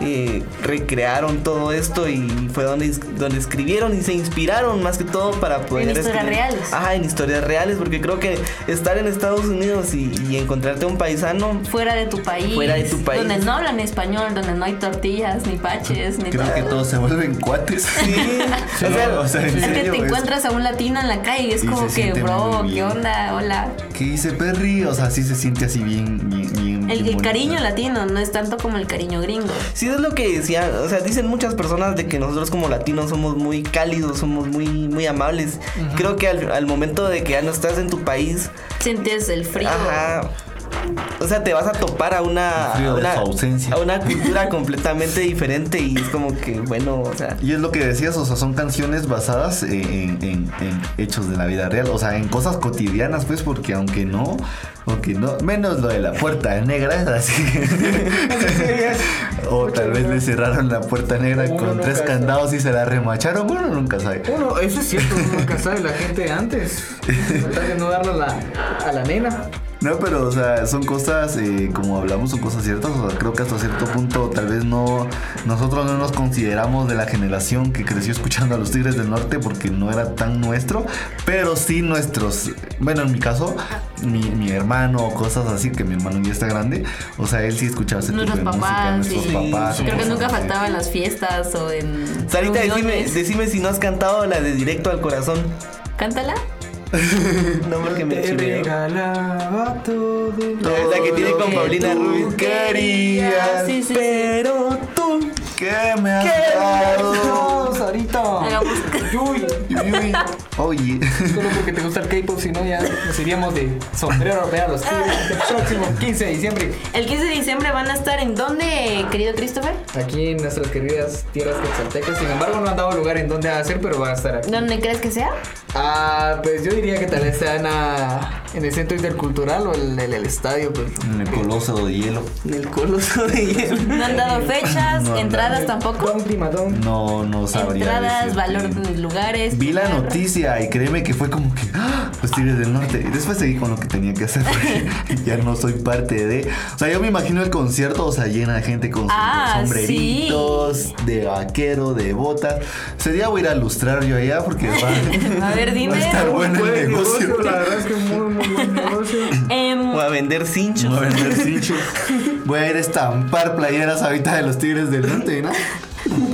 D: eh, recrearon todo esto y fue donde, donde escribieron y se inspiraron más que todo para poder...
E: En historias
D: escribir.
E: reales.
D: Ajá, en historias reales, porque creo que estar en Estados Unidos y, y encontrarte un paisano...
E: Fuera de tu país.
D: Fuera de tu país.
E: Donde no hablan español, donde no hay tortillas, ni paches, ni
F: Creo
E: todo.
F: que todos se vuelven cuates.
D: Sí,
F: Sí,
D: o sea,
F: o sea, en
E: Es que te
F: es-
E: encuentras a un latino en la calle y es
F: Y
E: como que, bro, ¿qué onda? Hola.
F: ¿Qué dice Perry? O sea, sí se siente así bien, bien, bien.
E: El,
F: bien
E: el cariño latino no es tanto como el cariño gringo.
D: Sí, es lo que decía, o sea, dicen muchas personas de que nosotros como latinos somos muy cálidos, somos muy, muy amables. Creo que al, al momento de que ya no estás en tu país,
E: Sientes el frío.
D: ajá, o sea, te vas a topar a una, a una, a una cultura completamente diferente y es como que, bueno, o sea,
F: Y es lo que decías, o sea, son canciones basadas en, en- en- en hechos de la vida real, o sea, en cosas cotidianas, pues, porque aunque no, aunque no, menos lo de la puerta negra, así o tal vez le cerraron la puerta negra
C: Uno
F: con tres
C: sabe.
F: candados y se la remacharon, bueno, nunca sabe.
C: Uno, eso es cierto, uno nunca sabe la gente antes. Tratar de no darle a la, a la nena.
F: No, pero, o sea, son cosas, eh, como hablamos, son cosas ciertas. O sea, creo que hasta cierto punto, tal vez no. Nosotros no nos consideramos de la generación que creció escuchando a los Tigres del Norte porque no era tan nuestro. Pero sí nuestros. Bueno, en mi caso, mi, mi hermano o cosas así, que mi hermano ya está grande. O sea, él sí escuchaba ese tipo
E: Nuestros
F: música.
E: papás,
F: Nuestros
E: sí.
F: papás.
E: Creo que nunca faltaba en las fiestas o en.
D: Sarita, decime, decime si no has cantado la de Directo al Corazón.
E: Cántala.
D: No, porque me
C: Te regalaba todo.
D: La que tiene con
F: que
D: Paulina
F: tú
D: Rubio.
F: querías,
E: Sí, sí.
D: Pero
F: ¿Qué me has dado?
C: Sarita.
E: Hagamos.
C: Uy,
F: Uy, uy. Oye.
C: solo porque te gusta el K-pop, si no ya nos iríamos de sombrero a a los el próximo 15 de diciembre.
E: El 15 de diciembre van a estar en dónde, querido Christopher?
C: Aquí en nuestras queridas tierras quetzaltecas. Sin embargo, no han dado lugar en dónde hacer, pero van a estar aquí.
E: ¿Dónde crees que sea?
C: Ah, pues yo diría que tal vez sean a- en el centro intercultural o en el, el estadio. Pues.
F: En el coloso de hielo.
D: En el coloso de hielo.
E: No han dado fechas,
F: No han
E: entradas tampoco.
C: Don Primadón.
F: No, no sabría.
E: Entradas,
F: decirte.
E: valor de lugares.
F: Vi la noticia y créeme que fue como que ¡ah! los Tigres del Norte. Y después seguí con lo que tenía que hacer porque ya no soy parte de. O sea, yo me imagino el concierto, o sea, llena de gente con sus
E: Ah,
F: sombreritos, de vaquero, de botas. Sería voy a ir a lustrar yo allá porque va,
E: A ver,
F: va a estar bueno el negocio.
C: la verdad es que muy, muy buen negocio.
D: O a vender cinchos.
F: Voy a vender cinchos. Voy a ir a estampar playeras ahorita de los Tigres del Norte, ¿no?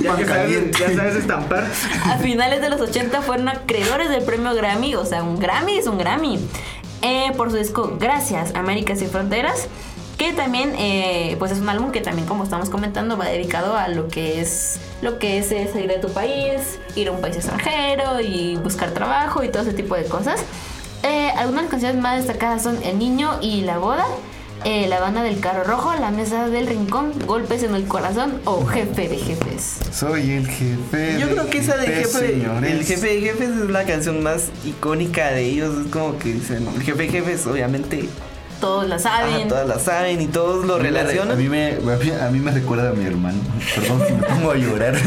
C: Ya,
F: Pan
C: que sabes,
F: caliente.
C: ya sabes estampar.
E: a finales de los 80 fueron acreedores del premio Grammy, o sea, un Grammy es un Grammy, eh, por su disco Gracias, América Sin Fronteras, que también, eh, pues es un álbum que también, como estamos comentando, va dedicado a lo que es lo que es eh, salir de tu país, ir a un país extranjero y buscar trabajo y todo ese tipo de cosas. Eh, algunas canciones más destacadas son El Niño y La Boda. eh, la banda del carro rojo, la mesa del rincón, golpes en el corazón o jefe de jefes.
F: Soy el jefe.
D: Yo
F: de
D: creo que esa de jefe,
F: señores.
D: el jefe de jefes es la canción más icónica de ellos. Es como que dicen, el jefe de jefes, obviamente,
E: Todos la saben.
D: ah, todas la saben y todos lo
F: A mí me re-
D: relacionan.
F: A mí, me, a mí- a mí me recuerda a mi hermano. Perdón si me pongo a llorar.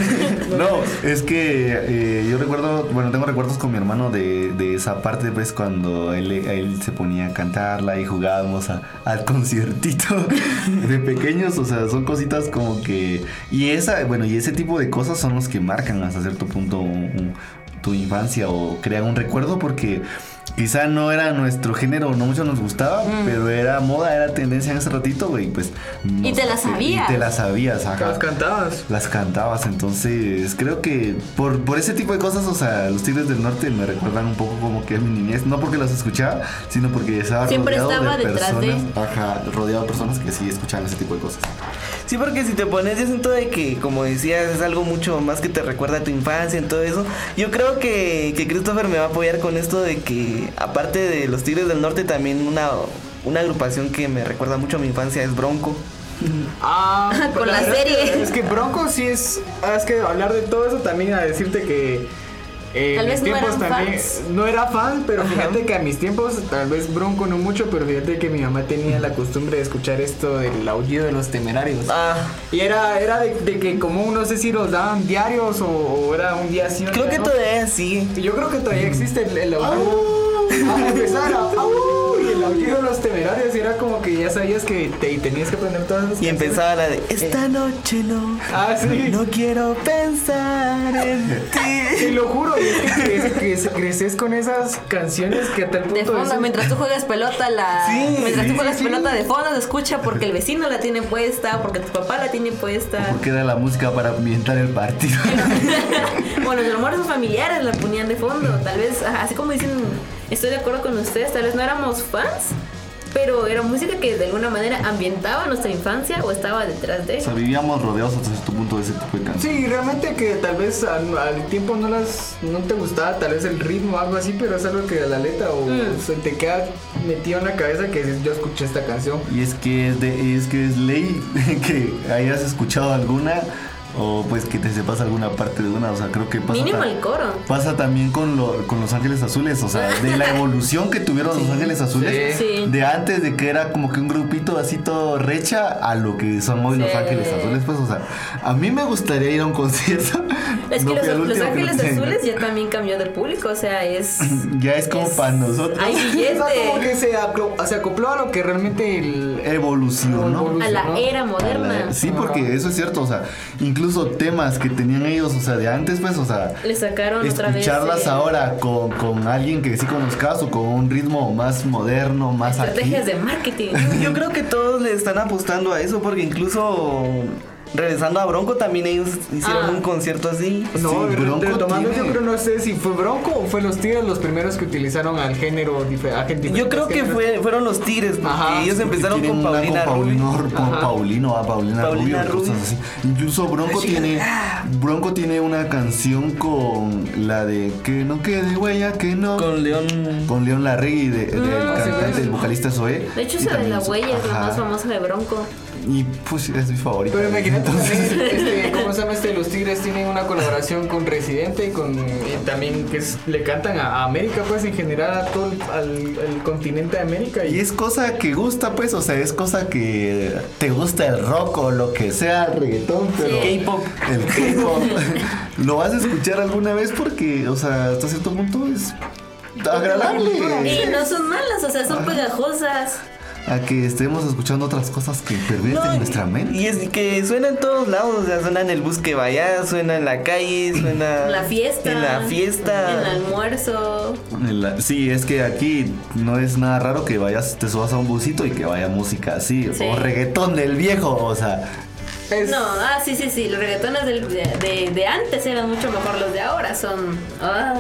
F: No, es que eh, yo recuerdo, bueno, tengo recuerdos con mi hermano de, de esa parte, pues, cuando él, él se ponía a cantarla y jugábamos a- al conciertito de pequeños. O sea, son cositas como que. Y esa, bueno, y ese tipo de cosas son los que marcan hasta cierto punto un- un- tu infancia o crean un recuerdo porque quizá no era nuestro género, no mucho nos gustaba, pero era moda, era tendencia en ese ratito, güey, pues.
E: Y te la sabías.
F: Y te la sabías, ajá.
C: Las cantabas.
F: Las cantabas, entonces creo que por, por ese tipo de cosas, o sea, los Tigres del Norte me recuerdan un poco como que es mi niñez, no porque las escuchaba, sino porque estaba
E: Siempre
F: rodeado
E: estaba
F: de
E: detrás de-
F: personas, ajá, rodeado de personas que sí escuchaban ese tipo de cosas.
D: Sí, porque si te pones, yo siento de que, como decías, es algo mucho más que te recuerda a tu infancia en todo eso. Yo creo que, que Christopher me va a apoyar con esto de que, aparte de los Tigres del Norte, también una, una agrupación que me recuerda mucho a mi infancia es Bronco.
C: Ah,
E: Con la
C: verdad es que-
E: serie.
C: Es que Bronco sí es. ah, Es que hablar de todo eso también a decirte que. eh,
E: Tal
C: mis
E: vez no
C: tiempos
E: eran
C: también.
E: fans.
C: No era fan, pero
D: Ajá.
C: fíjate que a mis tiempos, tal vez Bronco no mucho, pero fíjate que mi mamá tenía la costumbre de escuchar esto del aullido de los temerarios.
D: Ah,
C: Y era, era de, de que como no sé si los daban diarios o, o era un día así. un
D: creo que
C: no.
D: todavía.
C: Y Yo creo que todavía existe el, el aullido. Ah, empezar a- y el aullido de los temerarios era como que ya sabías que te, tenías que aprender todas las
D: Y empezaba la de Esta noche no.
C: Ah, sí.
D: No quiero pensar en
C: Te
D: ti.
C: lo juro, y es que creces, creces- creces con esas canciones que a tal punto
E: De fondo, mientras tú juegas pelota, la.
D: Sí,
E: mientras
C: sí,
E: tú juegas
C: sí,
E: pelota
C: sí.
E: de fondo se escucha porque el vecino la tiene puesta, porque tu papá la tiene puesta.
F: Porque era la música para ambientar el partido.
E: bueno, los almuerzos familiares la ponían de fondo. Tal vez, así como dicen, estoy de acuerdo con ustedes, tal vez no éramos fans, pero era música que de alguna manera ambientaba nuestra infancia o estaba detrás de.
F: o sea, vivíamos rodeados hasta cierto punto de ese tipo de canciones.
C: Sí, realmente que tal vez al, al tiempo no las no te gustaba tal vez el ritmo o algo así, pero es algo que a la letra o
E: Mm.
C: se te queda metido en la cabeza que dices, yo escuché esta canción.
F: Y es que es de, es que es ley que hayas escuchado alguna o pues que te sepas alguna parte de una, o sea, creo que pasa
E: Mínimo el coro.
F: Pasa también con, lo- con Los Ángeles Azules, o sea, de la evolución que tuvieron Los Ángeles Azules,
E: Sí.
F: De antes de que era como que un grupito así todo recha a lo que son hoy Los. Ángeles Azules, pues, o sea, a mí me gustaría ir a un concierto.
E: Es que
F: No
E: los, los
F: último que
E: Ángeles. Azules ya también cambió de público, o sea, es.
F: Ya es como para nosotros.
E: Hay
C: O sea, como que
E: billete
C: se, aclo- se acopló a lo que realmente el...
F: ¿no?
E: a la era moderna.
F: Sí, porque eso es cierto, o sea, incluso temas que tenían ellos, o sea, de antes, pues, o sea,
E: Le sacaron otra vez.
F: escucharlas
E: eh,
F: ahora con, con alguien que sí conozcas o con un ritmo más moderno, más aquí.
E: Estrategias de marketing.
D: Yo creo que todos le están apostando a eso porque incluso regresando a Bronco también ellos hicieron
E: Ah.
D: un concierto así.
C: No,
F: Sí, Bronco
C: retomando,
F: tiene-
C: yo creo, no sé si fue Bronco o fue los Tigres los primeros que utilizaron al género a gente
D: Yo creo que fue, fueron los Tigres porque
C: Ajá,
D: ellos
F: Porque
D: empezaron con
F: una
D: Paulina
F: con
D: Rubio.
F: Paulino, con
C: Ajá.
F: Paulino, ah, Paulina,
D: Paulina
F: Rubio, cosas
D: Rubio.
F: así. Incluso Bronco tiene Bronco tiene una canción con la de que no quede huella, que no
D: Con León.
F: con León Larregui de, del
E: Mm.
F: cantante, el vocalista Zoe.
E: De hecho, esa de la huella es la más famosa de Bronco.
F: Y pues es mi favorita.
C: Pero imagínate
F: Entonces-
C: también, este, ¿cómo se llama este? Los Tigres tienen una colaboración con Residente y con y también que es- le cantan a, a América, pues en general a todo el, al, al continente de América.
F: Y es cosa que gusta, pues, o sea, es cosa que te gusta el rock o lo que sea, el reggaetón, pero
E: Sí.
D: K-pop.
F: el K-pop lo vas a escuchar alguna vez porque, o sea, hasta cierto punto es agradable
E: Y no son malas, o sea, son pegajosas.
F: A que estemos escuchando otras cosas que pervierten
D: No,
F: nuestra mente.
D: Y es que suena en todos lados, o sea, suena en el bus que vaya, suena en la calle, suena
E: En la fiesta.
D: En la fiesta.
E: En el almuerzo.
F: La- Sí, es que aquí no es nada raro que vayas, te subas a un busito y que vaya música así,
E: Sí.
F: o reggaetón del viejo, o sea,
C: Es-
E: No, ah, sí, sí, sí. Los reggaetones del- de, de- de antes eran mucho mejor. Los de ahora son. Ah,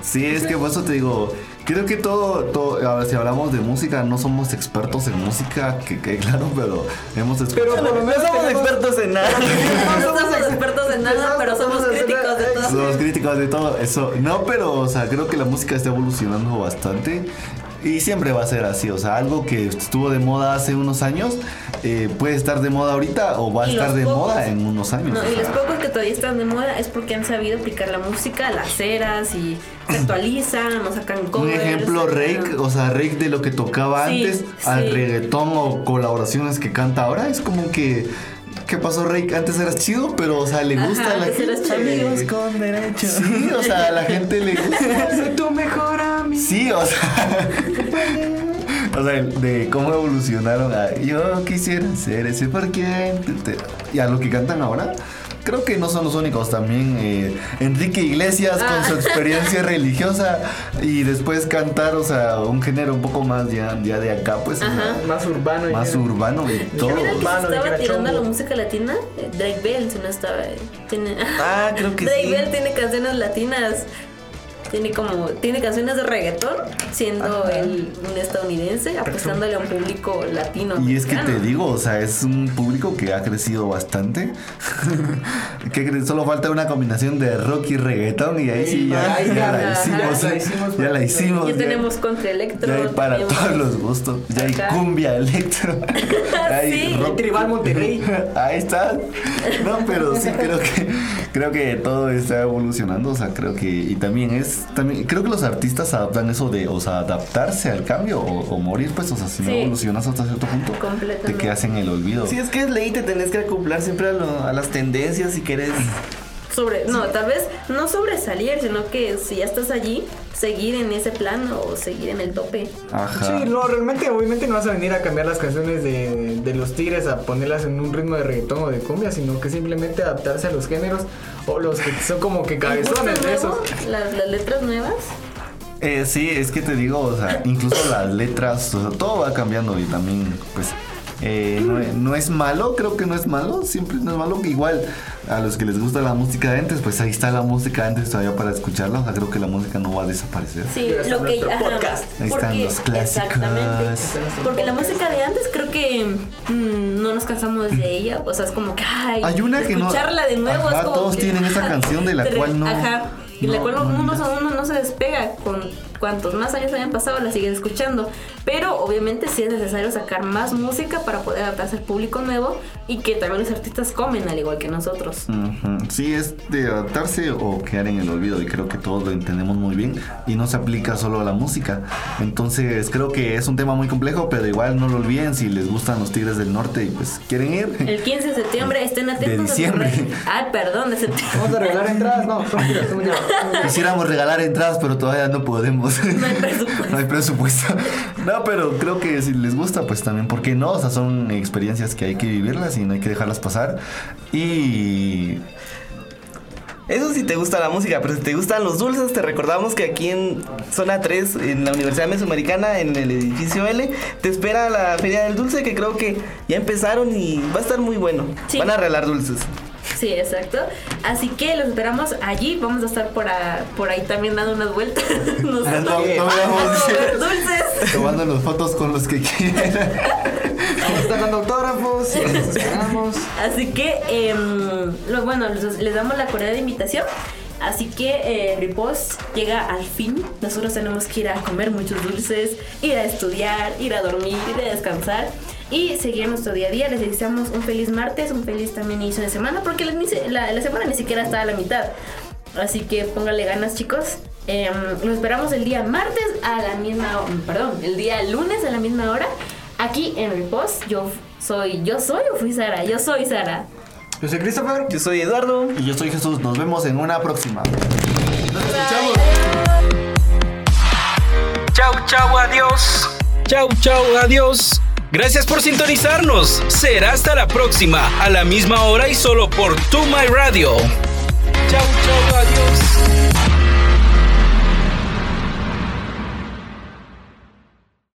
F: Sí, es que por eso te digo, creo que todo, todo, a ver, si hablamos de música, no somos expertos en música, que, que claro, pero hemos escuchado.
C: Pero
D: No
C: menos
D: somos expertos en nada.
E: no somos expertos en nada, pero somos
C: Somos
E: críticos de todo.
F: Somos críticos de todo eso. No, pero, o sea, creo que la música está evolucionando bastante. Y siempre va a ser así, o sea, algo que estuvo de moda hace unos años eh, puede estar de moda ahorita o va a estar de
E: pocos-
F: moda en unos años.
E: No, y los pocos que todavía están de moda es porque han sabido aplicar la música a las eras y se actualizan o sacan
F: Un
E: covers.
F: ejemplo, Rake, o sea, Rake de lo que tocaba
E: Sí,
F: antes al
E: sí.
F: reggaetón o colaboraciones que canta ahora, es como que. ¿Qué pasó, Rake? Antes eras chido, pero, o sea, le
E: Ajá,
F: gusta a la
E: antes eras
F: gente.
E: chido.
D: Amigos con derecho.
F: Sí, o sea, a la gente le gusta.
C: Soy tu mejor amigo.
F: Sí, o sea. O sea, de cómo evolucionaron a yo quisiera ser ese por quien te- te- y a lo que cantan ahora. creo que no son los únicos. También eh, Enrique Iglesias con
E: Ah.
F: su experiencia religiosa y después cantar, o sea, un género un poco más ya, ya de acá, pues, o sea,
C: Más urbano.
F: más
C: dijera.
F: urbano y todo.
E: ¿Ya vieron que se
C: Urbano,
E: estaba tirando a la música latina? Eh, Drake Bell, si no estaba. eh, Tiene...
D: Ah, creo que
E: Drake
D: sí.
E: Bell tiene canciones latinas. Tiene como. Tiene canciones de reggaetón, siendo él un estadounidense, apostándole a un público latino.
F: Y es que te digo, o sea, es un público que ha crecido bastante. que solo falta una combinación de rock y reggaetón y ahí sí ya,
C: Ay,
F: ya
C: ya,
F: la hicimos.
C: Ya la hicimos,
F: Ya la hicimos.
E: Ya
F: ya-
E: tenemos contra electro.
F: Ya hay para todos los gustos. Ya hay cumbia, electro. hay
E: Sí.
F: rock.
C: Tribal Monterrey.
F: Ahí está. No, pero sí creo que creo que todo está evolucionando, o sea, creo que y también es también creo que los artistas adaptan eso de, o sea, adaptarse al cambio o, o morir, pues, o sea, si no
E: Sí.
F: evolucionas hasta cierto punto, te quedas en el olvido.
D: Sí, es que es ley, te tenés que acoplar siempre a, lo- a las tendencias si querés.
E: sobre no tal vez no sobresalir sino que si ya estás allí seguir en ese plan o seguir en el tope
F: Ajá.
C: Sí, no, realmente, obviamente no vas a venir a cambiar las canciones de, de los tigres a ponerlas en un ritmo de reggaetón o de cumbia, sino que simplemente adaptarse a los géneros o los que son como que cabezones de esos.
E: Las, las letras nuevas
F: Eh, sí, es que te digo, o sea, incluso las letras, o sea, todo va cambiando y también, pues, eh, no, es- no es malo, creo que no es malo, siempre no es malo. Igual, a los que les gusta la música de antes, pues ahí está la música de antes todavía para escucharla, o sea, creo que la música no va a desaparecer.
E: sí
C: Ya
E: lo que ajá,
C: podcast.
F: Ahí están los clásicos.
E: exactamente porque la música de antes creo que mm, no nos cansamos de ella o sea es como que ay
F: Hay una que no-
E: escucharla de nuevo
F: Ajá,
E: es como
F: todos
E: que-
F: tienen esa canción de la cual no-
E: ajá y la
F: no-
E: cual
F: no
E: uno no se despega con cuantos más años hayan pasado la sigues escuchando pero obviamente sí es necesario sacar más música para poder adaptarse al público nuevo y que también los artistas comen al igual que nosotros
F: Ujú. Sí, es de adaptarse o quedar en el olvido y creo que todos lo entendemos muy bien y no se aplica solo a la música. Entonces creo que es un tema muy complejo, pero igual no lo olviden si les gustan los Tigres del Norte y pues quieren ir.
E: el 15 de septiembre estén atentos sus
F: diciembre.
E: ay perdón de septiembre
C: Vamos a regalar entradas, no, son.
F: Quisiéramos regalar entradas, pero todavía no podemos.
E: No hay presupuesto.
F: No hay presupuesto. No, pero creo que si les gusta, pues también, ¿por qué no? O sea, son experiencias que hay que vivirlas y no hay que dejarlas pasar. Y
D: Eso si te gusta la música, pero si te gustan los dulces, te recordamos que aquí en Zona 3, en la Universidad Mesoamericana, en el edificio L, te espera la Feria del Dulce, que creo que ya empezaron y va a estar muy bueno.
E: Sí.
D: Van a regalar dulces.
E: Sí, exacto. Así que los esperamos allí. Vamos a estar por, a- por ahí también dando unas vueltas. Nosotros.
F: no, no me vamos a
E: Vamos a
F: decir.
E: ver dulces.
F: tomando las fotos con los que quieran.
C: Vamos a estar dando autógrafos, los esperamos.
E: Así que, em, lo, bueno, les, les damos la cordial invitación. Así que eh, Ripost llega al fin. Nosotros tenemos que ir a comer muchos dulces, ir a estudiar, ir a dormir, ir a descansar y seguir nuestro día a día. Les deseamos un feliz martes, un feliz también inicio de semana, porque la, semana ni siquiera está a la mitad. Así que póngale ganas, chicos. Em, los esperamos el día martes a la misma, perdón, el día lunes a la misma hora. Aquí en Ripost, yo soy, yo soy o fui Sara, yo soy Sara.
C: Yo soy Christopher.
D: Yo soy Eduardo.
F: Y yo soy Jesús. Nos vemos en una próxima.
A: Chau, chau, adiós. Chau, chau, adiós. Gracias por sintonizarnos. Será hasta la próxima, a la misma hora y solo por Tu My Radio. Chau, chau, adiós.